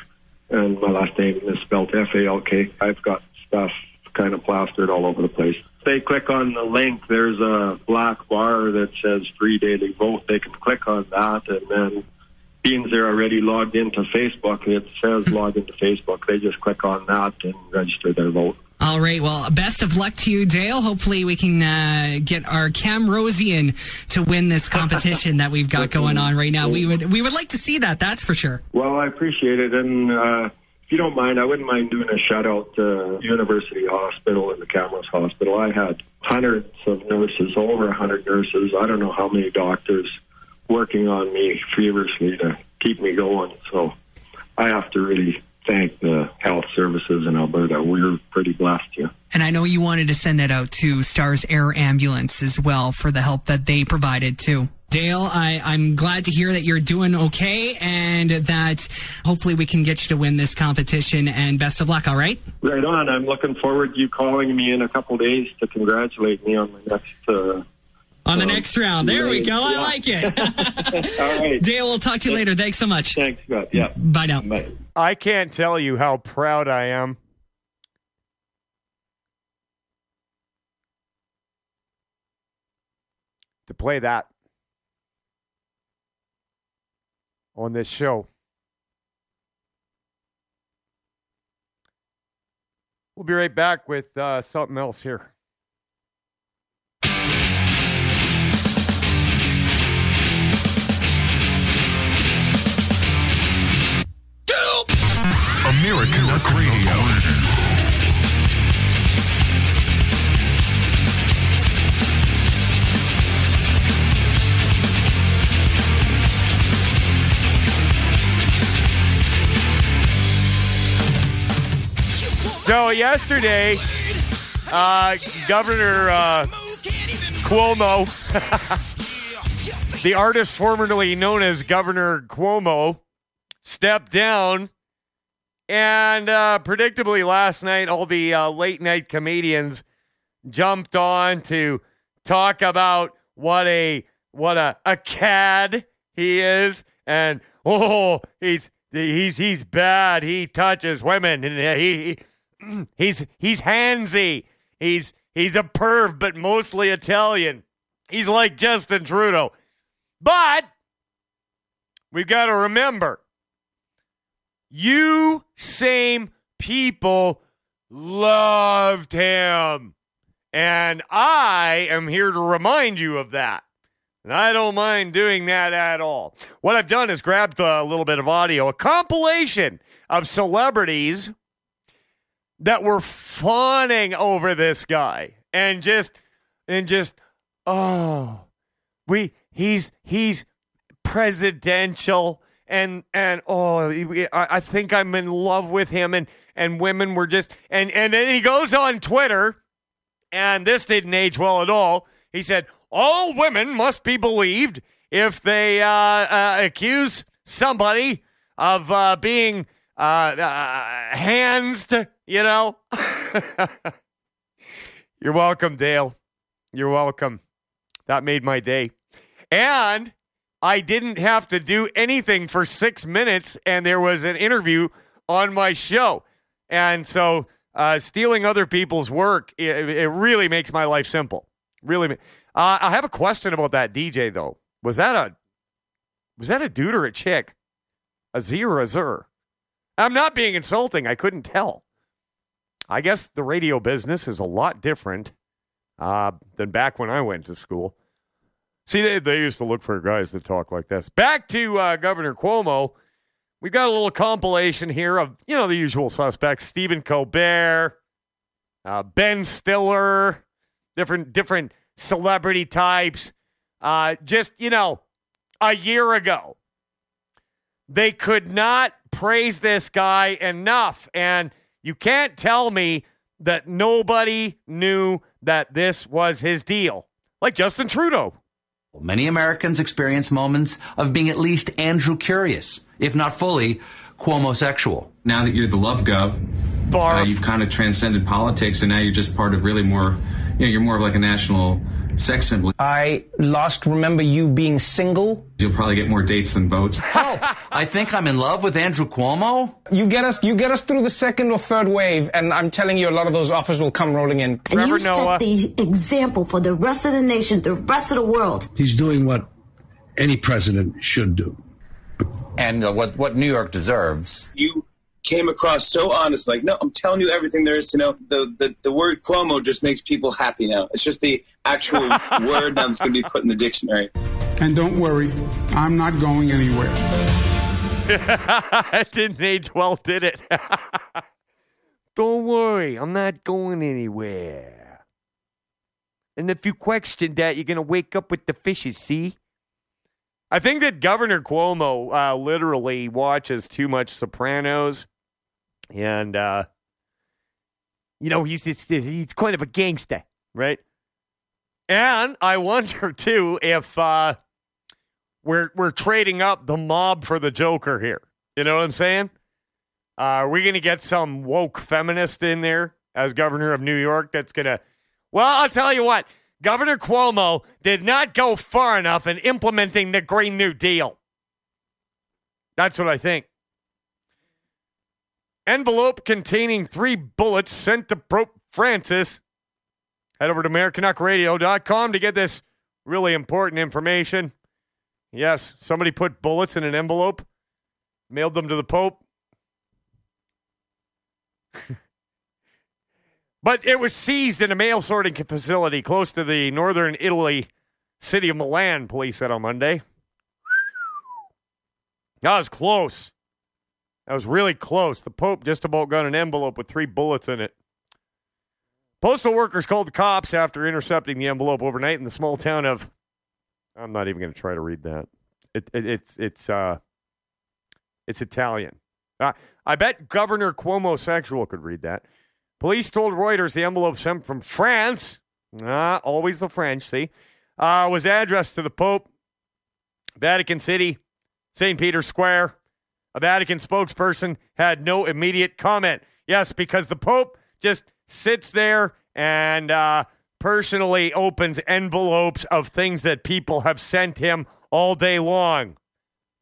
and my last name is spelled F A L K, I've got stuff kind of plastered all over the place. If they click on the link, there's a black bar that says free daily vote. They can click on that, and then being they're already logged into Facebook, it says (laughs) log into Facebook. They just click on that and register their vote. All right. Well, best of luck to you, Dale. Hopefully, we can uh, get our Camrosian to win this competition that we've got going on right now. We would we would like to see that. That's for sure. Well, I appreciate it, and uh, if you don't mind, I wouldn't mind doing a shout out to University Hospital and the Camrose Hospital. I had hundreds of nurses, over a hundred nurses. I don't know how many doctors working on me feverishly to keep me going. So I have to really thank the health services in Alberta. We're pretty blessed here. And I know you wanted to send that out to Stars Air Ambulance as well for the help that they provided too. Dale, I, I'm glad to hear that you're doing okay and that hopefully we can get you to win this competition and best of luck, all right? Right on. I'm looking forward to you calling me in a couple days to congratulate me on my next. Uh, On the next round. There we go. I like it. (laughs) all right. (laughs) Dale, we'll talk to you later. Thanks so much. Thanks, Scott. Yeah. Bye now. I can't tell you how proud I am. To play that on this show. We'll be right back with uh, something else here. Radio. So yesterday, uh, Governor uh, Cuomo, (laughs) the artist formerly known as Governor Cuomo, stepped down. And uh, predictably, last night, all the uh, late night comedians jumped on to talk about what a what a, a cad he is, and oh, he's he's he's bad. He touches women, and he, he (clears throat) he's he's handsy. He's he's a perv, but mostly Italian. He's like Justin Trudeau, but we've got to remember, you same people loved him. And I am here to remind you of that. And I don't mind doing that at all. What I've done is grabbed a little bit of audio, a compilation of celebrities that were fawning over this guy and just and just oh we he's he's presidential and and oh I, think I'm in love with him and and women were just and and then he goes on Twitter and this didn't age well at all. He said, All women must be believed if they uh, uh, accuse somebody of uh, being uh, uh, handsed, you know? (laughs) You're welcome, Dale. You're welcome. That made my day. And I didn't have to do anything for six minutes, and there was an interview on my show. And so uh, stealing other people's work, it, it, really makes my life simple. Really, uh, I have a question about that DJ though. Was that a was that a dude or a chick? A Z or a zer? I'm not being insulting. I couldn't tell. I guess the radio business is a lot different uh, than back when I went to school. See, they, they used to look for guys that talk like this. Back to uh, Governor Cuomo. We've got a little compilation here of, you know, the usual suspects Stephen Colbert, uh, Ben Stiller, different, different celebrity types. Uh, just, you know, a year ago, they could not praise this guy enough. And you can't tell me that nobody knew that this was his deal, like Justin Trudeau. Many Americans experience moments of being at least Andrew curious, if not fully Cuomo-sexual. Now that you're the love gov, uh, you've kind of transcended politics, and now you're just part of really more. You know, you're more of like a national sex symbol. I last remember you being single. You'll probably get more dates than votes. (laughs) oh, I think I'm in love with Andrew Cuomo. You get us, you get us through the second or third wave, and I'm telling you, a lot of those offers will come rolling in. And you set the example for the rest of the nation, the rest of the world. He's doing what any president should do. And uh, what what New York deserves. You came across so honest, like, no, I'm telling you everything there is to know. The, the, the word Cuomo just makes people happy now. It's just the actual (laughs) word now that's going to be put in the dictionary. And don't worry, I'm not going anywhere. it (laughs) didn't age well, did it? (laughs) don't worry, I'm not going anywhere. And if you question that, you're going to wake up with the fishes, see? I think that Governor Cuomo uh, literally watches too much Sopranos, and uh, you know he's he's, he's kind of a gangster, right? And I wonder (laughs) too if uh, we're we're trading up the mob for the Joker here. You know what I'm saying? Uh, are we going to get some woke feminist in there as governor of New York? That's gonna. Well, I'll tell you what. Governor Cuomo did not go far enough in implementing the Green New Deal. That's what I think. Envelope containing three bullets sent to Pope Francis. Head over to AmericanUckRadio.com to get this really important information. Yes, somebody put bullets in an envelope, mailed them to the Pope. (laughs) But it was seized in a mail sorting facility close to the northern Italy city of Milan, police said on Monday. That was close. That was really close. The Pope just about got an envelope with three bullets in it. Postal workers called the cops after intercepting the envelope overnight in the small town of. I'm not even going to try to read that. It, it, it's it's uh, it's Italian. Uh, I bet Governor Cuomo Sexual could read that. Police told Reuters the envelope sent from France, ah, always the French, see, uh, was addressed to the Pope, Vatican City, St. Peter's Square. A Vatican spokesperson had no immediate comment. Yes, because the Pope just sits there and uh, personally opens envelopes of things that people have sent him all day long.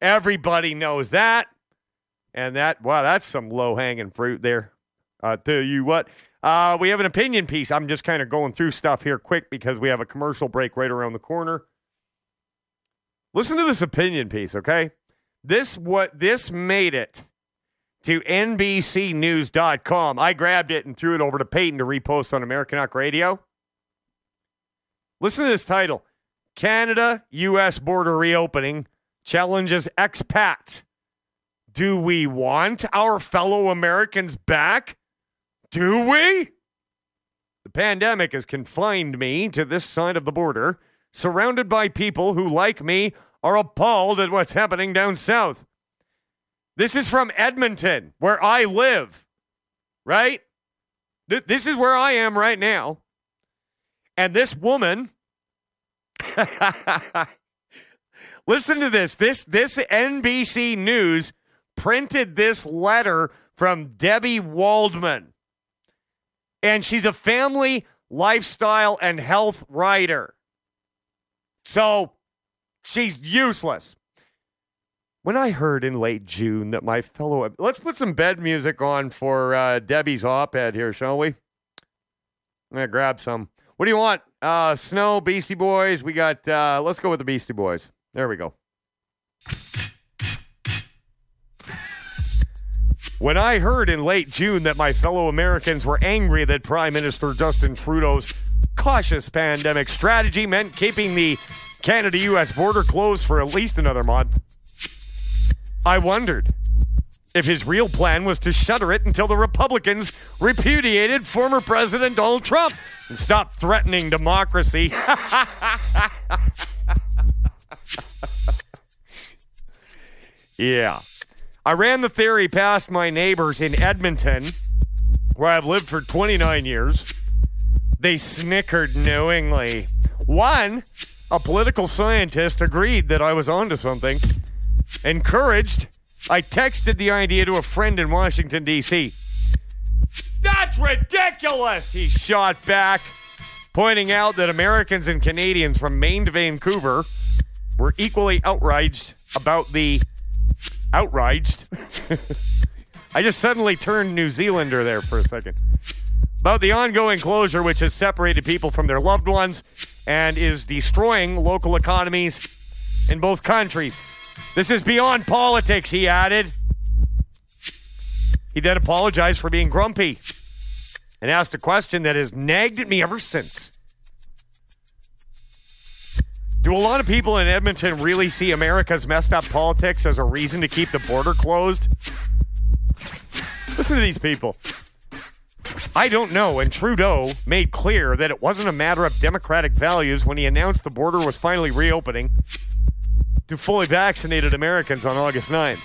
Everybody knows that. And that, wow, that's some low hanging fruit there. I tell you what, uh, we have an opinion piece. I'm just kind of going through stuff here quick because we have a commercial break right around the corner. Listen to this opinion piece, okay? This what this made it to NBCNews.com. I grabbed it and threw it over to Peyton to repost on Americanuck Radio. Listen to this title Canada U.S. border reopening challenges expats. Do we want our fellow Americans back? Do we? The pandemic has confined me to this side of the border, surrounded by people who, like me, are appalled at what's happening down south. This is from Edmonton, where I live, right? Th- this is where I am right now. And this woman, (laughs) listen to this. This this NBC News printed this letter from Debbie Waldman and she's a family, lifestyle, and health writer. So she's useless. When I heard in late June that my fellow. Let's put some bed music on for uh, Debbie's op ed here, shall we? I'm going to grab some. What do you want? Uh, Snow, Beastie Boys. We got. Uh, let's go with the Beastie Boys. There we go. When I heard in late June that my fellow Americans were angry that Prime Minister Justin Trudeau's cautious pandemic strategy meant keeping the Canada US border closed for at least another month, I wondered if his real plan was to shutter it until the Republicans repudiated former President Donald Trump and stopped threatening democracy. (laughs) yeah. I ran the theory past my neighbors in Edmonton, where I've lived for 29 years. They snickered knowingly. One, a political scientist, agreed that I was onto something. Encouraged, I texted the idea to a friend in Washington, D.C. That's ridiculous, he shot back, pointing out that Americans and Canadians from Maine to Vancouver were equally outraged about the outraged. (laughs) I just suddenly turned New Zealander there for a second. About the ongoing closure, which has separated people from their loved ones and is destroying local economies in both countries. This is beyond politics, he added. He then apologized for being grumpy and asked a question that has nagged at me ever since. Do a lot of people in Edmonton really see America's messed up politics as a reason to keep the border closed? Listen to these people. I don't know, and Trudeau made clear that it wasn't a matter of democratic values when he announced the border was finally reopening to fully vaccinated Americans on August 9th.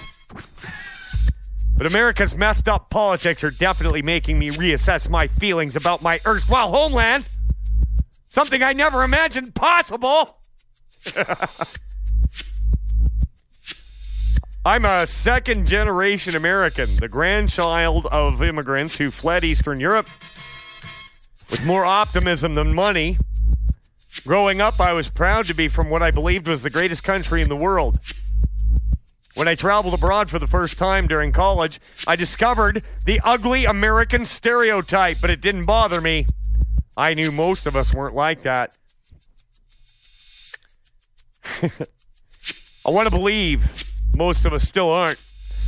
But America's messed up politics are definitely making me reassess my feelings about my erstwhile homeland. Something I never imagined possible. (laughs) I'm a second generation American, the grandchild of immigrants who fled Eastern Europe with more optimism than money. Growing up, I was proud to be from what I believed was the greatest country in the world. When I traveled abroad for the first time during college, I discovered the ugly American stereotype, but it didn't bother me. I knew most of us weren't like that. (laughs) I want to believe most of us still aren't.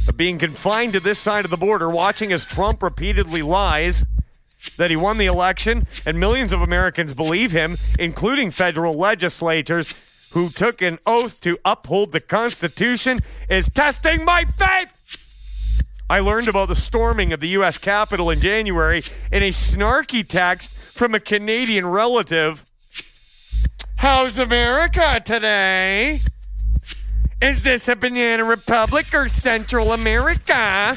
But being confined to this side of the border, watching as Trump repeatedly lies that he won the election, and millions of Americans believe him, including federal legislators who took an oath to uphold the Constitution, is testing my faith. I learned about the storming of the U.S. Capitol in January in a snarky text from a Canadian relative How's America today? Is this a banana republic or Central America?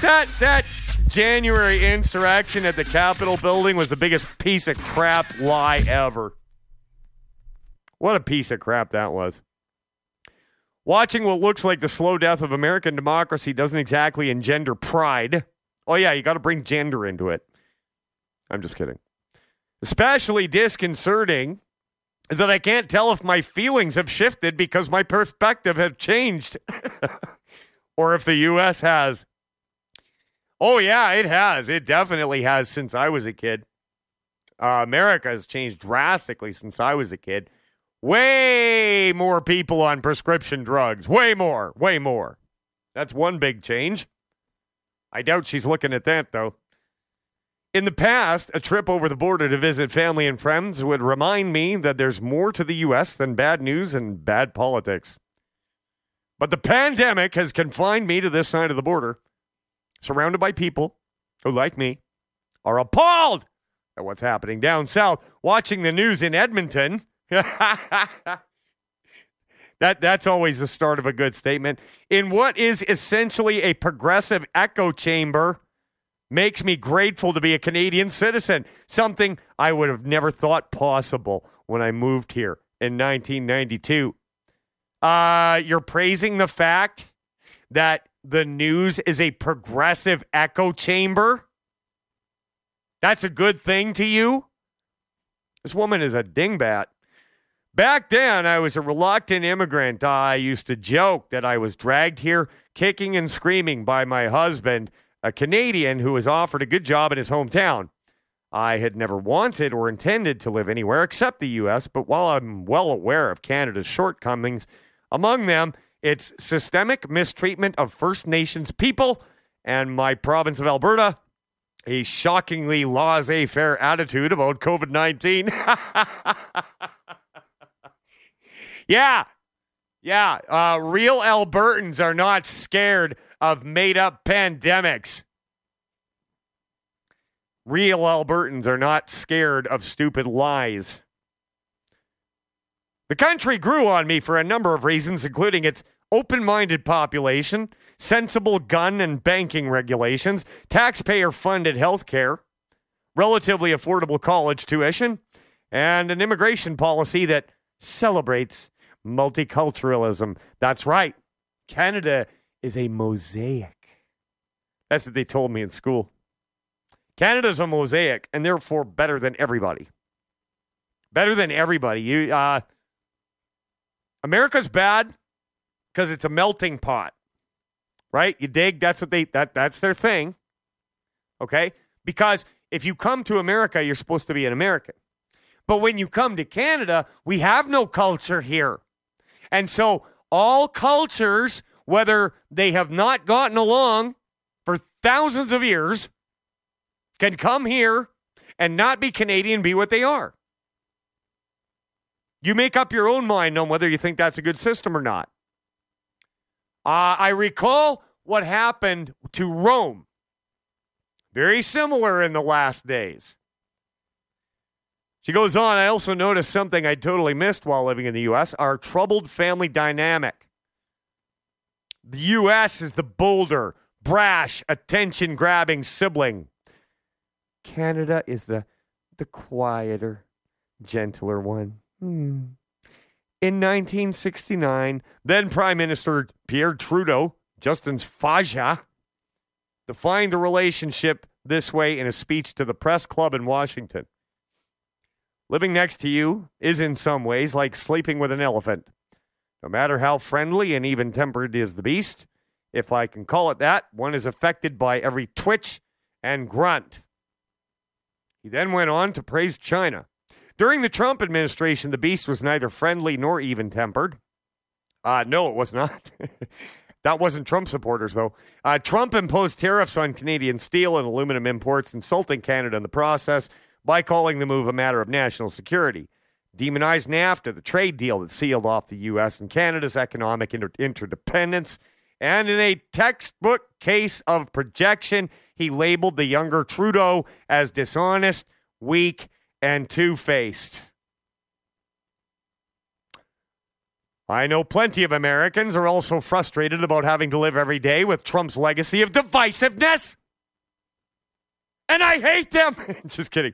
That that January insurrection at the Capitol building was the biggest piece of crap lie ever. What a piece of crap that was. Watching what looks like the slow death of American democracy doesn't exactly engender pride. Oh, yeah, you got to bring gender into it. I'm just kidding. Especially disconcerting is that I can't tell if my feelings have shifted because my perspective has changed (laughs) or if the U.S. has. Oh, yeah, it has. It definitely has since I was a kid. Uh, America has changed drastically since I was a kid. Way more people on prescription drugs. Way more. Way more. That's one big change. I doubt she's looking at that, though. In the past, a trip over the border to visit family and friends would remind me that there's more to the U.S. than bad news and bad politics. But the pandemic has confined me to this side of the border, surrounded by people who, like me, are appalled at what's happening down south, watching the news in Edmonton (laughs) that that's always the start of a good statement. In what is essentially a progressive echo chamber makes me grateful to be a Canadian citizen, something I would have never thought possible when I moved here in 1992. Uh, you're praising the fact that the news is a progressive echo chamber? That's a good thing to you? This woman is a dingbat. Back then, I was a reluctant immigrant. I used to joke that I was dragged here kicking and screaming by my husband, a Canadian who was offered a good job in his hometown. I had never wanted or intended to live anywhere except the U.S., but while I'm well aware of Canada's shortcomings, among them, its systemic mistreatment of First Nations people and my province of Alberta, a shockingly laissez faire attitude about COVID 19. (laughs) Yeah. Yeah. Uh, real Albertans are not scared of made up pandemics. Real Albertans are not scared of stupid lies. The country grew on me for a number of reasons, including its open minded population, sensible gun and banking regulations, taxpayer funded health care, relatively affordable college tuition, and an immigration policy that celebrates multiculturalism. That's right. Canada is a mosaic. That's what they told me in school. Canada's a mosaic and therefore better than everybody. Better than everybody. You uh America's bad because it's a melting pot. Right? You dig? That's what they that that's their thing. Okay? Because if you come to America, you're supposed to be an American. But when you come to Canada, we have no culture here. And so all cultures, whether they have not gotten along for thousands of years, can come here and not be Canadian, be what they are. You make up your own mind on whether you think that's a good system or not. Uh, I recall what happened to Rome. Very similar in the last days. She goes on, I also noticed something I totally missed while living in the U.S. our troubled family dynamic. The U.S. is the bolder, brash, attention grabbing sibling. Canada is the, the quieter, gentler one. Hmm. In 1969, then Prime Minister Pierre Trudeau, Justin's Faja, defined the relationship this way in a speech to the press club in Washington. Living next to you is in some ways like sleeping with an elephant. No matter how friendly and even tempered is the beast, if I can call it that, one is affected by every twitch and grunt. He then went on to praise China. During the Trump administration, the beast was neither friendly nor even tempered. Uh, no, it was not. (laughs) that wasn't Trump supporters, though. Uh, Trump imposed tariffs on Canadian steel and aluminum imports, insulting Canada in the process by calling the move a matter of national security. Demonized NAFTA, the trade deal that sealed off the U.S. and Canada's economic inter- interdependence. And in a textbook case of projection, he labeled the younger Trudeau as dishonest, weak, and two faced. I know plenty of Americans are also frustrated about having to live every day with Trump's legacy of divisiveness. and I hate them. (laughs) Just kidding.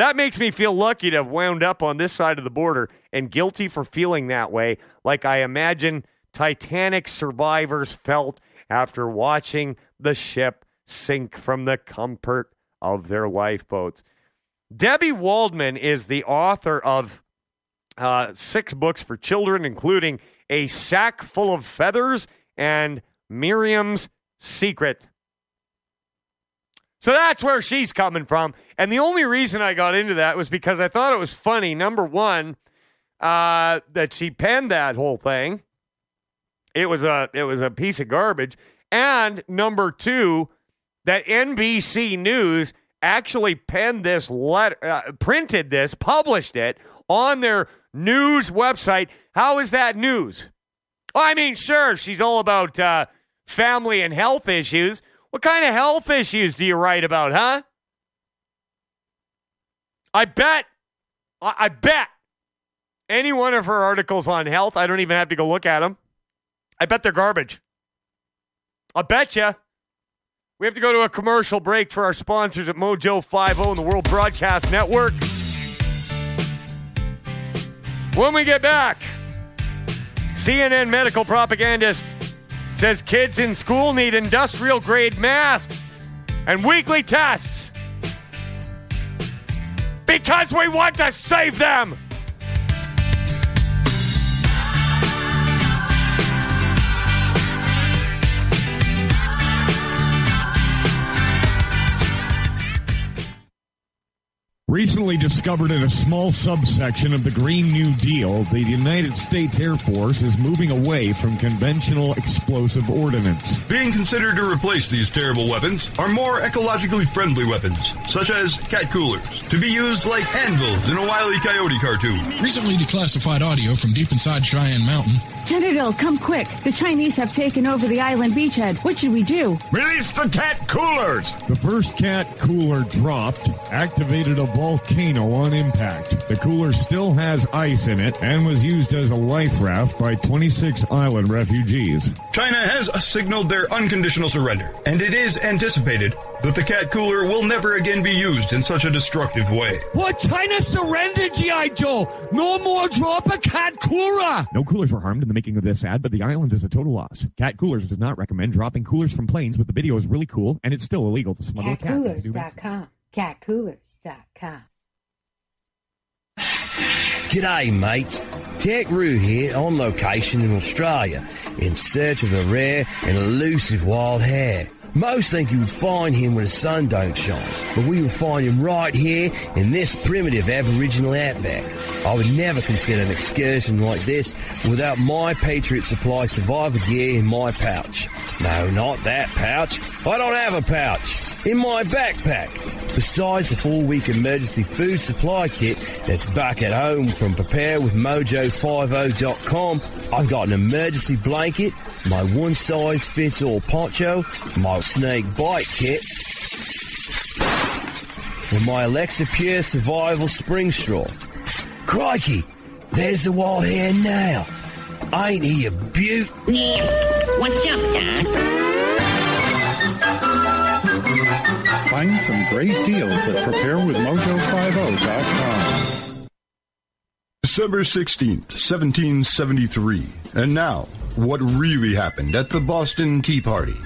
That makes me feel lucky to have wound up on this side of the border and guilty for feeling that way, like I imagine Titanic survivors felt after watching the ship sink from the comfort of their lifeboats. Debbie Waldman is the author of uh, six books for children, including A Sack Full of Feathers and Miriam's Secret. So that's where she's coming from. And the only reason I got into that was because I thought it was funny. Number one, uh, that she penned that whole thing. It was a it was a piece of garbage. And number two, that NBC News actually penned this letter, uh, printed this, published it on their news website. How is that news? I mean, sure, she's all about uh, family and health issues. What kind of health issues do you write about, huh? I bet, I, bet any one of her articles on health, I don't even have to go look at them. I bet they're garbage. I bet you. We have to go to a commercial break for our sponsors at Mojo 50 and the World Broadcast Network. When we get back, CNN medical propagandist says kids in school need industrial grade masks and weekly tests because we want to save them. Recently discovered in a small subsection of the Green New Deal, the United States Air Force is moving away from conventional explosive ordnance. Being considered to replace these terrible weapons are more ecologically friendly weapons, such as cat coolers, to be used like anvils in a Wile E. Coyote cartoon. Recently declassified audio from deep inside Cheyenne Mountain. General, come quick. The Chinese have taken over the island beachhead. What should we do? Release the cat coolers! The first cat cooler dropped, activated a volcano on impact. The cooler still has ice in it and was used as a life raft by 26 island refugees. China has signaled their unconditional surrender, and it is anticipated that the cat cooler will never again be used in such a destructive way. What? China surrendered, G.I. Joe! No more drop a cat cooler! No coolers were harmed in the making of this ad, but the island is a total loss. Cat Coolers does not recommend dropping coolers from planes, but the video is really cool, and it's still illegal to smuggle a cat. Catcoolers.com. Catcoolers.com. G'day, mates. Tech Roo here on location in Australia in search of a rare and elusive wild hare. Most think you would find him when the sun don't shine, but we will find him right here in this primitive Aboriginal outback. I would never consider an excursion like this without my Patriot Supply survival gear in my pouch. No, not that pouch. I don't have a pouch. In my backpack. Besides the four-week emergency food supply kit that's back at home from preparewithmojo50.com, I've got an emergency blanket, my one-size-fits-all poncho, my snake bite kit, and my Alexa Pure Survival Spring Straw. Crikey, there's the wild hare now. Ain't he a beaut? What's up, Doc? Find some great deals at preparewithmojo50.com. December 16th, 1773. And now, what really happened at the Boston Tea Party.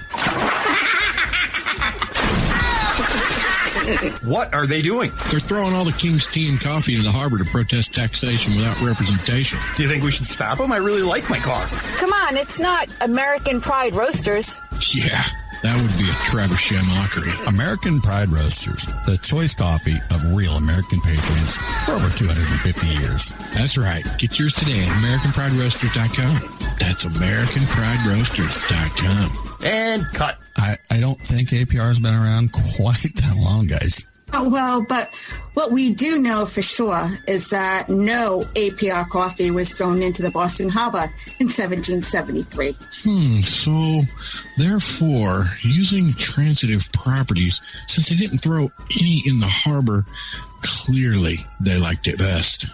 What are they doing? They're throwing all the king's tea and coffee into the harbor to protest taxation without representation. Do you think we should stop them? I really like my car. Come on, it's not American Pride Roasters. Yeah, that would be a trebuchet mockery. American Pride Roasters, the choice coffee of real American patriots for over 250 years. That's right. Get yours today at AmericanPrideRoasters.com. That's AmericanPrideRoasters.com. And cut. I, I don't think APR has been around quite that long, guys. Oh, well, but what we do know for sure is that no APR coffee was thrown into the Boston Harbor in 1773. Hmm, so therefore, using transitive properties, since they didn't throw any in the harbor, clearly they liked it best.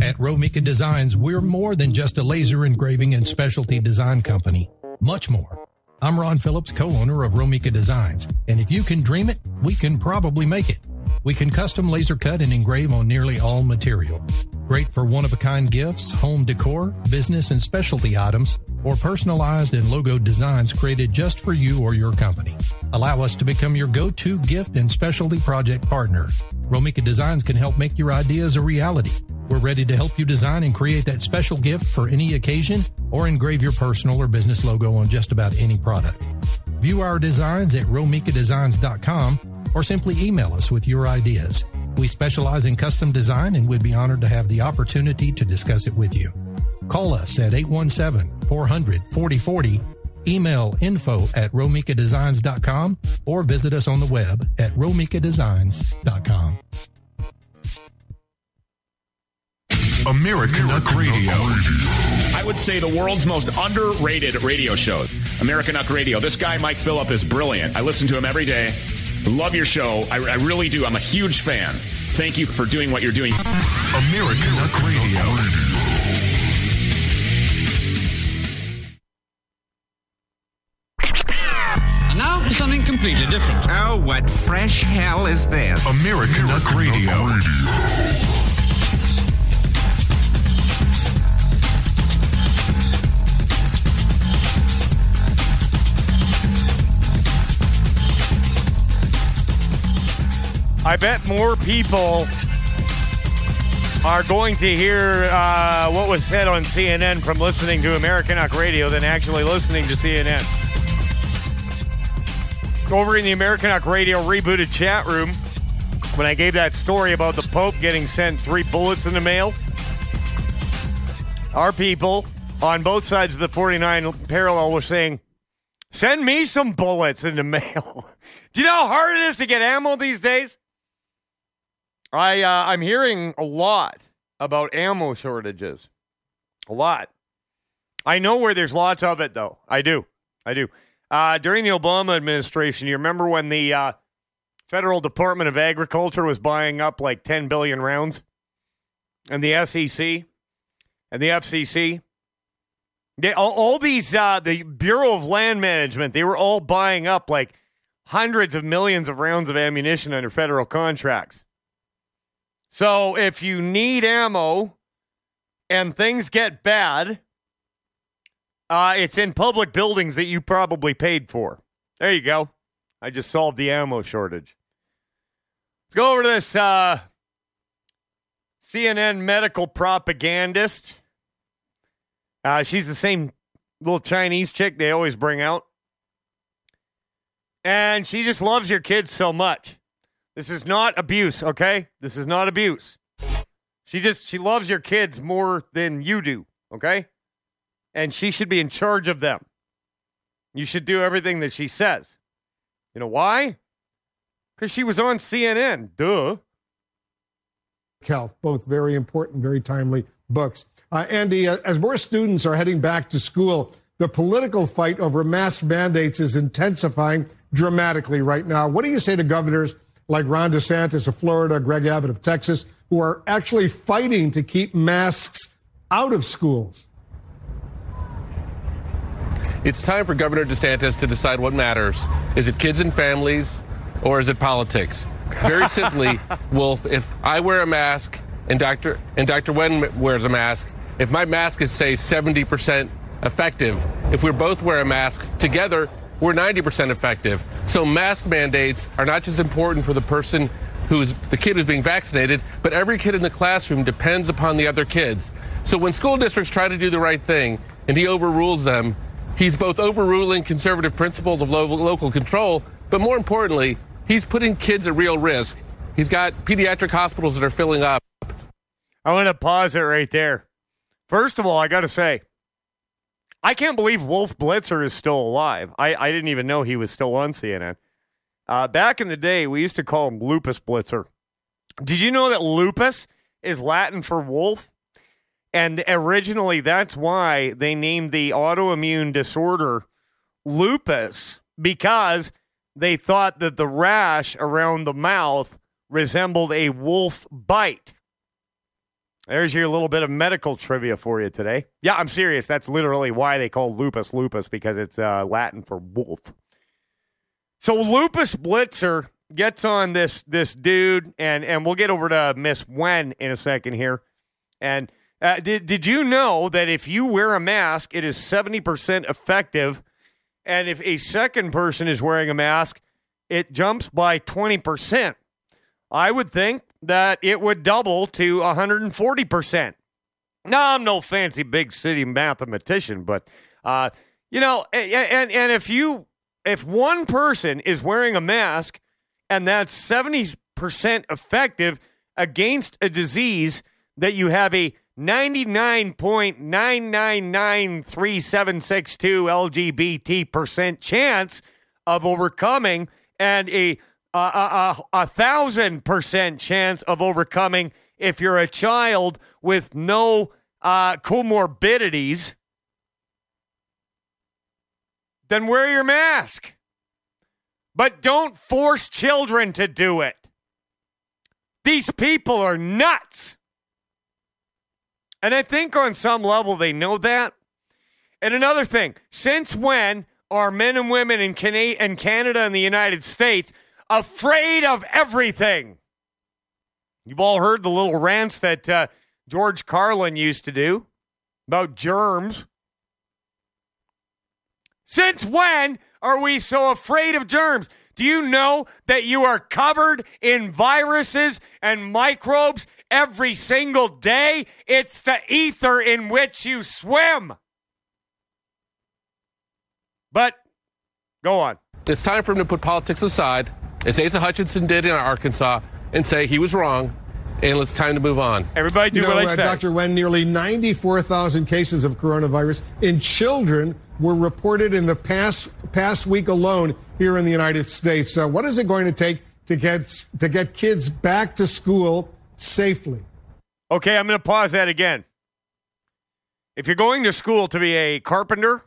At Romika Designs, we're more than just a laser engraving and specialty design company. Much more. I'm Ron Phillips, co-owner of Romika Designs, and if you can dream it, we can probably make it. We can custom laser cut and engrave on nearly all material. Great for one-of-a-kind gifts, home decor, business and specialty items, or personalized and logo designs created just for you or your company. Allow us to become your go-to gift and specialty project partner. Romika Designs can help make your ideas a reality. We're ready to help you design and create that special gift for any occasion or engrave your personal or business logo on just about any product. View our designs at romikadesigns.com or simply email us with your ideas. We specialize in custom design and we'd be honored to have the opportunity to discuss it with you. Call us at 817-400-4040, email info at romikadesigns.com or visit us on the web at romikadesigns.com. Americanuck Radio. I would say the world's most underrated radio shows. Americanuck Radio. This guy, Mike Phillip, is brilliant. I listen to him every day. Love your show. I, I really do. I'm a huge fan. Thank you for doing what you're doing. Americanuck Radio. And now for something completely different. Oh, what fresh hell is this? Americanuck Radio. I bet more people are going to hear uh, what was said on CNN from listening to Americanuck Radio than actually listening to CNN. Over in the Americanuck Radio rebooted chat room, when I gave that story about the Pope getting sent three bullets in the mail, our people on both sides of the 49 parallel were saying, Send me some bullets in the mail. (laughs) Do you know how hard it is to get ammo these days? I uh, I'm hearing a lot about ammo shortages. A lot. I know where there's lots of it though. I do. I do. Uh, during the Obama administration, you remember when the uh, Federal Department of Agriculture was buying up like 10 billion rounds, and the SEC and the FCC, they, all, all these uh, the Bureau of Land Management, they were all buying up like hundreds of millions of rounds of ammunition under federal contracts. So if you need ammo and things get bad, uh, it's in public buildings that you probably paid for. There you go. I just solved the ammo shortage. Let's go over to this uh, CNN medical propagandist. Uh, she's the same little Chinese chick they always bring out. And she just loves your kids so much. This is not abuse, okay? This is not abuse. She just she loves your kids more than you do, okay? And she should be in charge of them. You should do everything that she says. You know why? Because she was on CNN. Duh. Health, both very important, very timely books. Uh, Andy, uh, as more students are heading back to school, the political fight over mask mandates is intensifying dramatically right now. What do you say to governors like Ron DeSantis of Florida, Greg Abbott of Texas, who are actually fighting to keep masks out of schools? It's time for Governor DeSantis to decide what matters. Is it kids and families, or is it politics? Very (laughs) simply, Wolf, if I wear a mask and Dr. and Dr. Wen wears a mask, if my mask is say 70% effective, if we both wear a mask together, we're 90% effective. So mask mandates are not just important for the person who's the kid who's being vaccinated, but every kid in the classroom depends upon the other kids. So when school districts try to do the right thing and he overrules them, he's both overruling conservative principles of lo- local control, but more importantly, he's putting kids at real risk. He's got pediatric hospitals that are filling up. I want to pause it right there. First of all, I got to say, I can't believe Wolf Blitzer is still alive. I, I didn't even know he was still on CNN. Uh, back in the day, we used to call him Lupus Blitzer. Did you know that lupus is Latin for wolf? And originally, that's why they named the autoimmune disorder lupus because they thought that the rash around the mouth resembled a wolf bite. There's your little bit of medical trivia for you today. Yeah, I'm serious. That's literally why they call lupus lupus because it's uh, Latin for wolf. So Lupus Blitzer gets on this this dude, and and we'll get over to Miss Wen in a second here. And uh, did did you know that if you wear a mask, it is seventy percent effective, and if a second person is wearing a mask, it jumps by twenty percent. I would think that it would double to 140%. Now, I'm no fancy big city mathematician, but, uh, you know, and, and if you, if one person is wearing a mask and that's 70% effective against a disease that you have a 99.9993762 LGBT percent chance of overcoming and a a, a, a, thousand percent chance of overcoming if you're a child with no uh, comorbidities, then wear your mask. But don't force children to do it. These people are nuts. And I think on some level they know that. And another thing, since when are men and women in Canada and the United States afraid of everything. You've all heard the little rants that uh, George Carlin used to do about germs. Since when are we so afraid of germs? Do you know that you are covered in viruses and microbes every single day? It's the ether in which you swim. But go on. It's time for him to put politics aside as Asa Hutchinson did in Arkansas, and say he was wrong, and it's time to move on. Everybody do you know, what I uh, said. Dr. Wen, nearly 94,000 cases of coronavirus in children were reported in the past past week alone here in the United States. Uh, what is it going to take to get to get kids back to school safely? Okay, I'm going to pause that again. If you're going to school to be a carpenter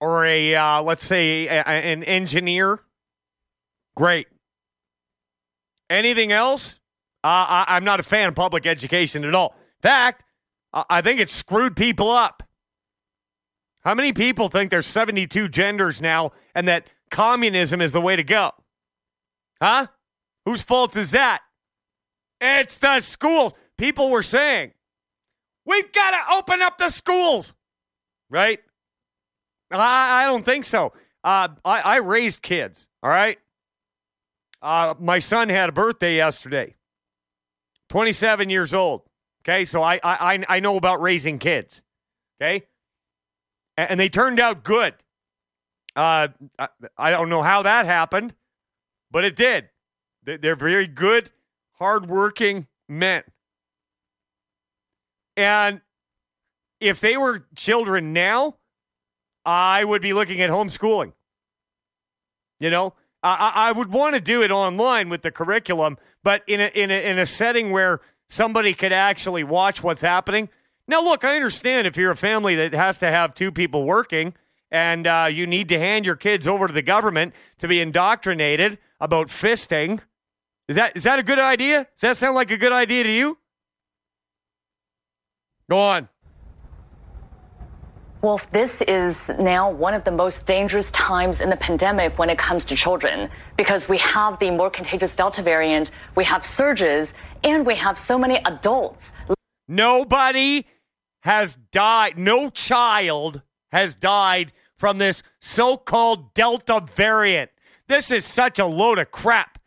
or a uh, let's say a, an engineer Great. Anything else? Uh, I, am not a fan of public education at all. In fact, I think it screwed people up. How many people think there's 72 genders now and that communism is the way to go? Huh? Whose fault is that? It's the schools. People were saying, we've got to open up the schools, right? I, I don't think so. Uh, I, I raised kids, all right? Uh, my son had a birthday yesterday. 27 years old. Okay, so I I I know about raising kids. Okay, and they turned out good. Uh, I don't know how that happened, but it did. They're very good, hardworking men. And if they were children now, I would be looking at homeschooling. You know, I, I would want to do it online with the curriculum, but in a, in a, in a setting where somebody could actually watch what's happening. Now, look, I understand if you're a family that has to have two people working and uh, you need to hand your kids over to the government to be indoctrinated about fisting. Is that is that a good idea? Does that sound like a good idea to you? Go on. Wolf, this is now one of the most dangerous times in the pandemic when it comes to children because we have the more contagious Delta variant, we have surges, and we have so many adults. Nobody has died, no child has died from this so called Delta variant. This is such a load of crap.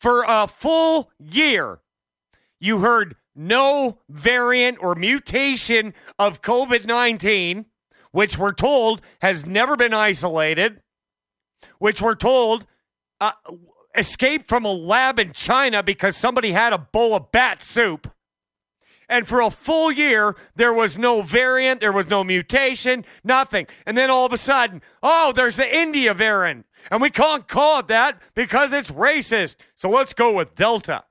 For a full year, you heard no variant or mutation of COVID 19 which we're told has never been isolated, which we're told uh, escaped from a lab in China because somebody had a bowl of bat soup. And for a full year, there was no variant, there was no mutation, nothing. And then all of a sudden, oh, there's the India variant. And we can't call it that because it's racist. So let's go with Delta.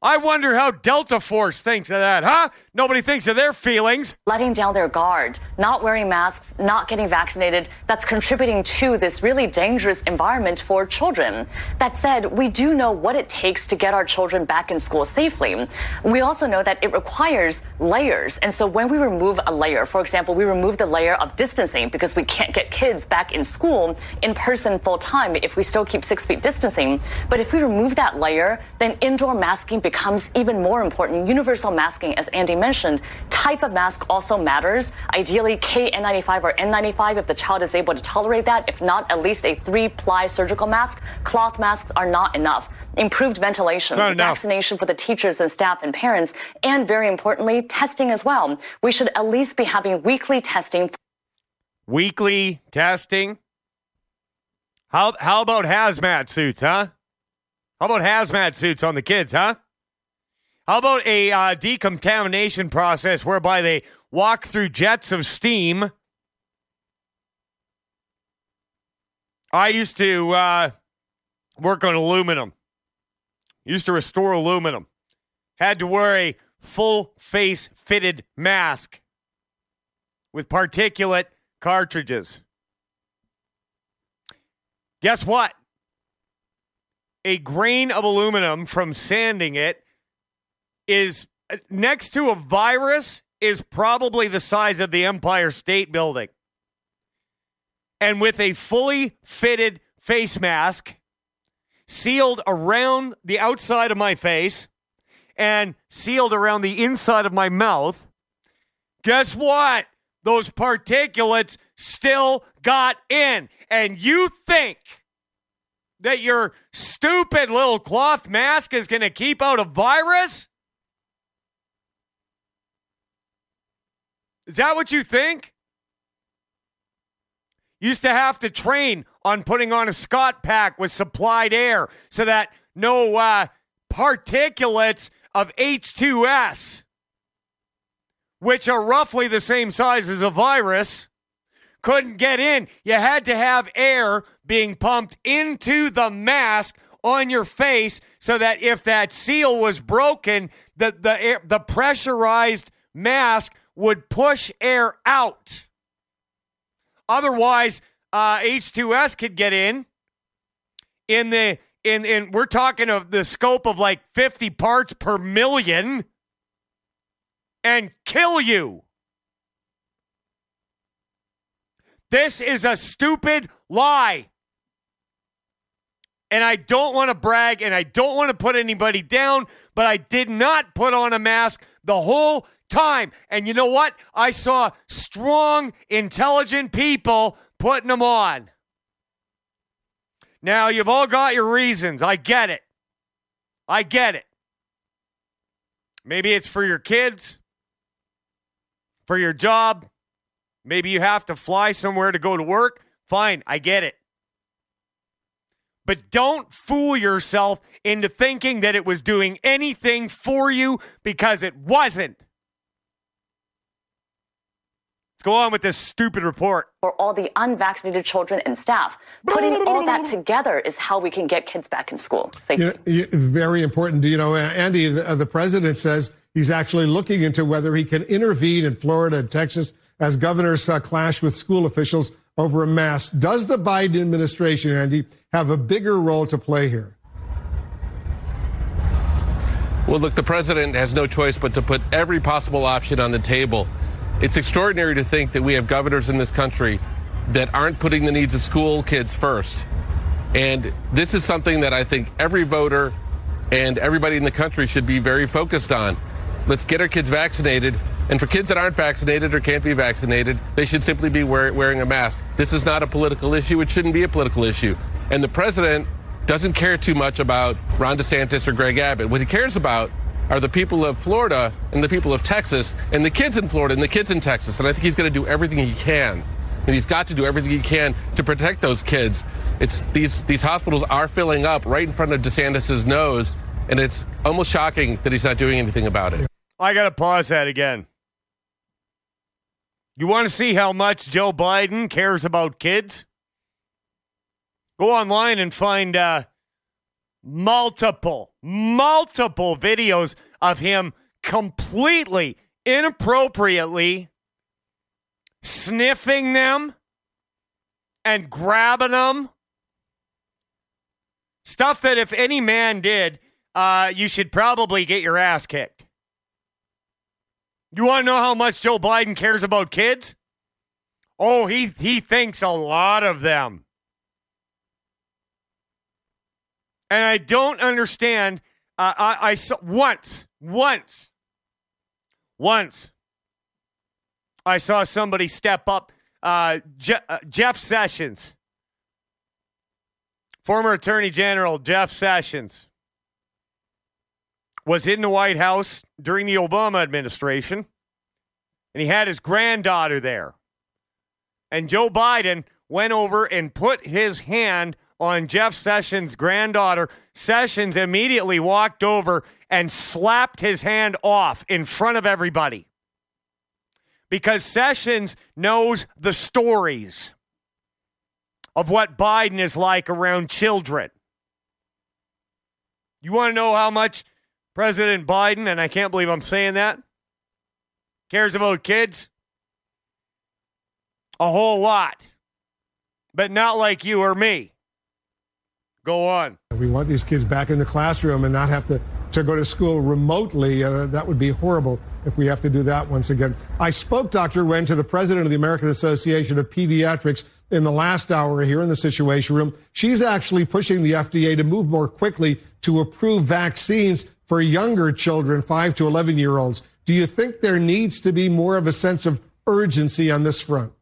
I wonder how Delta Force thinks of that, huh? Nobody thinks of their feelings. letting down their guard, not wearing masks, not getting vaccinated, that's contributing to this really dangerous environment for children. That said, we do know what it takes to get our children back in school safely. We also know that it requires layers. And so when we remove a layer, for example, we remove the layer of distancing because we can't get kids back in school in person full time if we still keep six feet distancing. But if we remove that layer, then indoor masking becomes even more important. Universal masking, as Andy mentioned, type of mask also matters. Ideally, KN95 or N95 if the child is able to tolerate that. If not, at least a three ply surgical mask. Cloth masks are not enough. Improved ventilation, Not enough. vaccination for the teachers and staff and parents, and very importantly, testing as well. We should at least be having weekly testing Weekly testing. How how about hazmat suits, huh? How about hazmat suits on the kids, huh? How about a uh, decontamination process whereby they walk through jets of steam? I used to uh, work on aluminum. Used to restore aluminum. Had to wear a full face fitted mask with particulate cartridges. Guess what? A grain of aluminum from sanding it is next to a virus is probably the size of the Empire State Building. And with a fully fitted face mask sealed around the outside of my face and sealed around the inside of my mouth, guess what? Those particulates still got in. And you think that your stupid little cloth mask is going to keep out a virus? Is that what you think? Used to have to train on putting on a Scott pack with supplied air so that no uh, particulates of H2S, which are roughly the same size as a virus, couldn't get in. You had to have air being pumped into the mask on your face so that if that seal was broken, the the air, the pressurized mask would push air out. Otherwise, uh, H2S could get in. In the in in we're talking of the scope of like 50 parts per million and kill you. This is a stupid lie. And I don't want to brag and I don't want to put anybody down, but I did not put on a mask the whole time. And you know what? I saw strong, intelligent people putting them on. Now, you've all got your reasons. I get it. I get it. Maybe it's for your kids, for your job. Maybe you have to fly somewhere to go to work. Fine, I get it. But don't fool yourself into thinking that it was doing anything for you because it wasn't. Go on with this stupid report. for all the unvaccinated children and staff. Putting all that together is how we can get kids back in school. safely. You know, very important. You know, Andy, the, uh, the president says he's actually looking into whether he can intervene in Florida and Texas as governors uh, clash with school officials over a mask. Does the Biden administration, Andy, have a bigger role to play here? Well, look, the president has no choice but to put every possible option on the table. It's extraordinary to think that we have governors in this country that aren't putting the needs of school kids first. And this is something that I think every voter and everybody in the country should be very focused on. Let's get our kids vaccinated. And for kids that aren't vaccinated or can't be vaccinated, they should simply be wear, wearing a mask. This is not a political issue. It shouldn't be a political issue. And the president doesn't care too much about Ron DeSantis or Greg Abbott. What he cares about are the people of Florida and the people of Texas and the kids in Florida and the kids in Texas. And I think he's going to do everything he can. And he's got to do everything he can to protect those kids. It's these these hospitals are filling up right in front of DeSantis's nose, and it's almost shocking that he's not doing anything about it. I got to pause that again. You want to see how much Joe Biden cares about kids? Go online and find uh, multiple, multiple videos of him completely inappropriately sniffing them and grabbing them. Stuff that if any man did, uh, you should probably get your ass kicked. You want to know how much Joe Biden cares about kids? Oh, he, he thinks a lot of them. And I don't understand. Uh, I, I saw once, once, once, I saw somebody step up. Uh, Je- uh, Jeff Sessions, former Attorney General Jeff Sessions, was in the White House during the Obama administration, and he had his granddaughter there. And Joe Biden went over and put his hand on Jeff Sessions' granddaughter. Sessions immediately walked over and slapped his hand off in front of everybody. Because Sessions knows the stories of what Biden is like around children. You want to know how much President Biden, and I can't believe I'm saying that, cares about kids? A whole lot. But not like you or me. Go on. We want these kids back in the classroom and not have to, to go to school remotely. Uh, that would be horrible if we have to do that once again. I spoke, Dr. Wen, to the president of the American Association of Pediatrics in the last hour here in the Situation Room. She's actually pushing the FDA to move more quickly to approve vaccines for younger children, 5 to 11 year olds. Do you think there needs to be more of a sense of urgency on this front?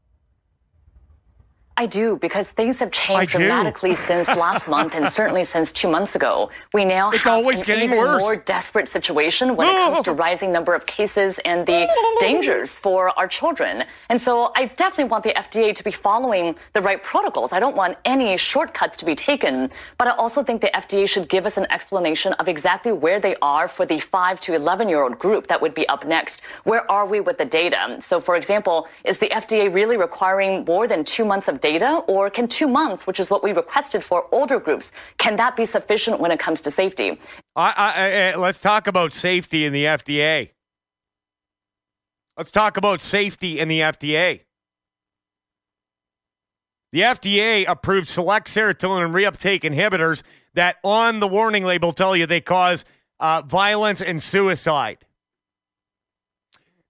I do because things have changed dramatically (laughs) since last month and certainly since two months ago. We now it's have always an getting even worse. more desperate situation when it comes to (laughs) rising number of cases and the (laughs) dangers for our children. And so I definitely want the FDA to be following the right protocols. I don't want any shortcuts to be taken, but I also think the FDA should give us an explanation of exactly where they are for the 5 to 11 year old group that would be up next. Where are we with the data? So for example, is the FDA really requiring more than 2 months of data or can 2 months, which is what we requested for older groups, can that be sufficient when it comes to safety? I, I, I, let's talk about safety in the FDA. Let's talk about safety in the FDA. The FDA approved select serotonin reuptake inhibitors that on the warning label tell you they cause uh, violence and suicide.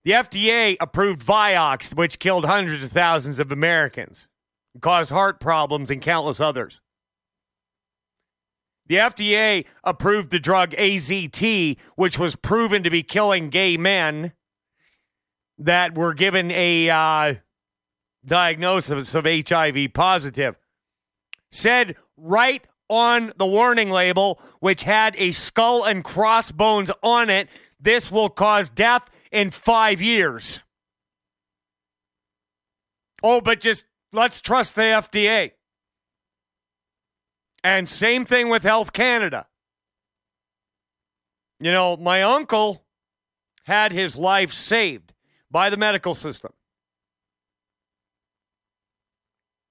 The FDA approved Vioxx, which killed hundreds of thousands of Americans, and caused heart problems and countless others. The FDA approved the drug AZT, which was proven to be killing gay men that were given a uh, diagnosis of HIV positive. Said right on the warning label, which had a skull and crossbones on it, this will cause death in five years. Oh, but just let's trust the FDA. And same thing with Health Canada. You know, my uncle had his life saved by the medical system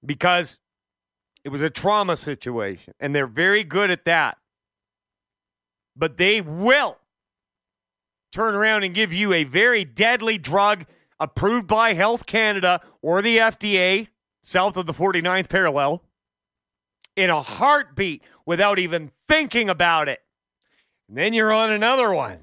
because it was a trauma situation, and they're very good at that. But they will turn around and give you a very deadly drug approved by Health Canada or the FDA, south of the 49th parallel, in a heartbeat without even thinking about it. And then you're on another one.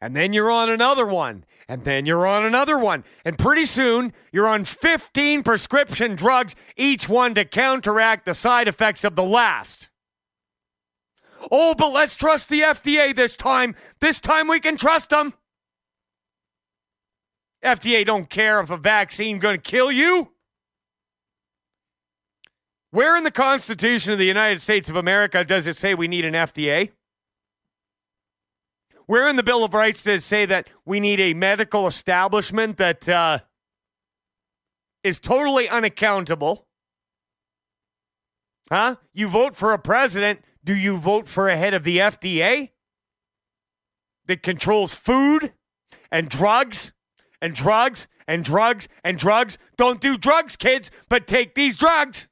And then you're on another one. And then you're on another one. And pretty soon, you're on 15 prescription drugs, each one to counteract the side effects of the last. Oh, but let's trust the FDA this time. This time we can trust them. FDA don't care if a vaccine going to kill you. Where in the Constitution of the United States of America does it say we need an FDA? Where in the Bill of Rights does it say that we need a medical establishment that uh, is totally unaccountable? Huh? You vote for a president. Do you vote for a head of the FDA that controls food and drugs and drugs and drugs and drugs? Don't do drugs, kids, but take these drugs.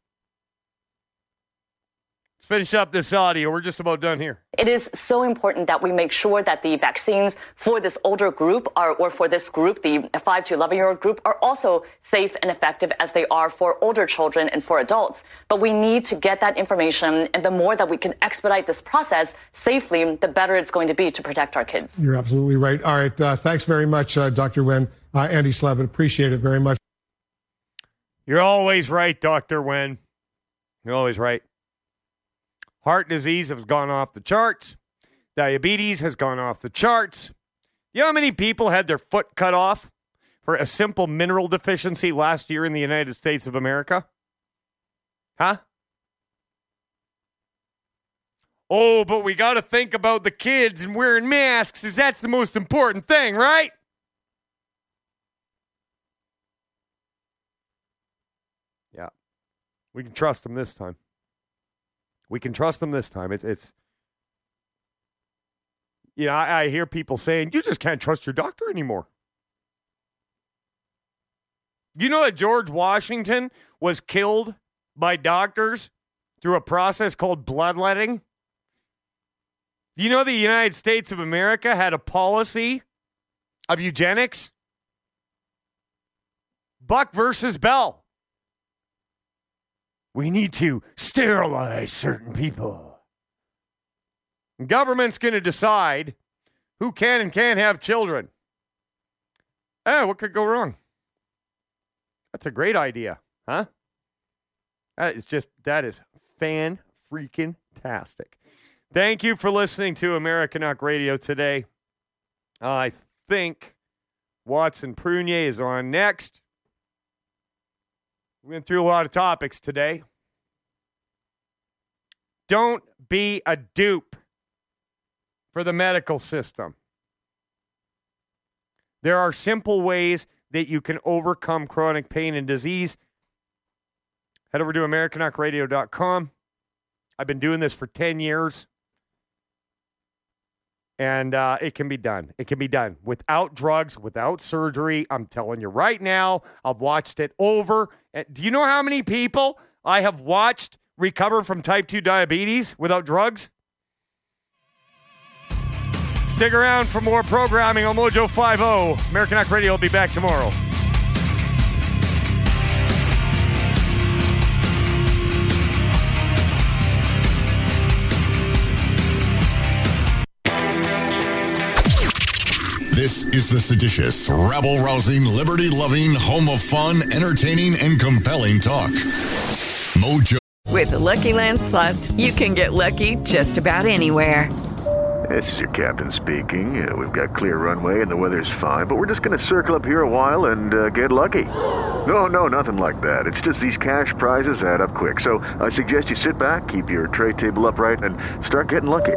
Let's finish up this audio. We're just about done here. It is so important that we make sure that the vaccines for this older group are, or for this group, the 5 to 11 year old group, are also safe and effective as they are for older children and for adults. But we need to get that information, and the more that we can expedite this process safely, the better it's going to be to protect our kids. You're absolutely right. All right. Uh, thanks very much, uh, Dr. Wen. Uh, Andy Slavitt, appreciate it very much. You're always right, Dr. Wen. You're always right. Heart disease has gone off the charts. Diabetes has gone off the charts. You know how many people had their foot cut off for a simple mineral deficiency last year in the United States of America? Huh? Oh, but we got to think about the kids and wearing masks, as that's the most important thing, right? Yeah. We can trust them this time. We can trust them this time. It's, it's you know, I, I hear people saying, you just can't trust your doctor anymore. You know that George Washington was killed by doctors through a process called bloodletting? You know the United States of America had a policy of eugenics? Buck versus Bell. We need to sterilize certain people. Government's going to decide who can and can't have children. Oh, what could go wrong? That's a great idea, huh? That is just that is fan freaking tastic. Thank you for listening to Americanuck Radio today. I think Watson Prunier is on next. We went through a lot of topics today. Don't be a dupe for the medical system. There are simple ways that you can overcome chronic pain and disease. Head over to Americanuckradio.com. I've been doing this for 10 years. And uh, it can be done. It can be done without drugs, without surgery. I'm telling you right now, I've watched it over. Uh, do you know how many people I have watched recover from type 2 diabetes without drugs? Stick around for more programming on Mojo 50. Americanuck Radio will be back tomorrow. This is the seditious, rabble rousing, liberty loving, home of fun, entertaining, and compelling talk. Mojo. With the Lucky Land slots, you can get lucky just about anywhere. This is your captain speaking. Uh, we've got clear runway and the weather's fine, but we're just going to circle up here a while and uh, get lucky. No, no, nothing like that. It's just these cash prizes add up quick. So I suggest you sit back, keep your tray table upright, and start getting lucky.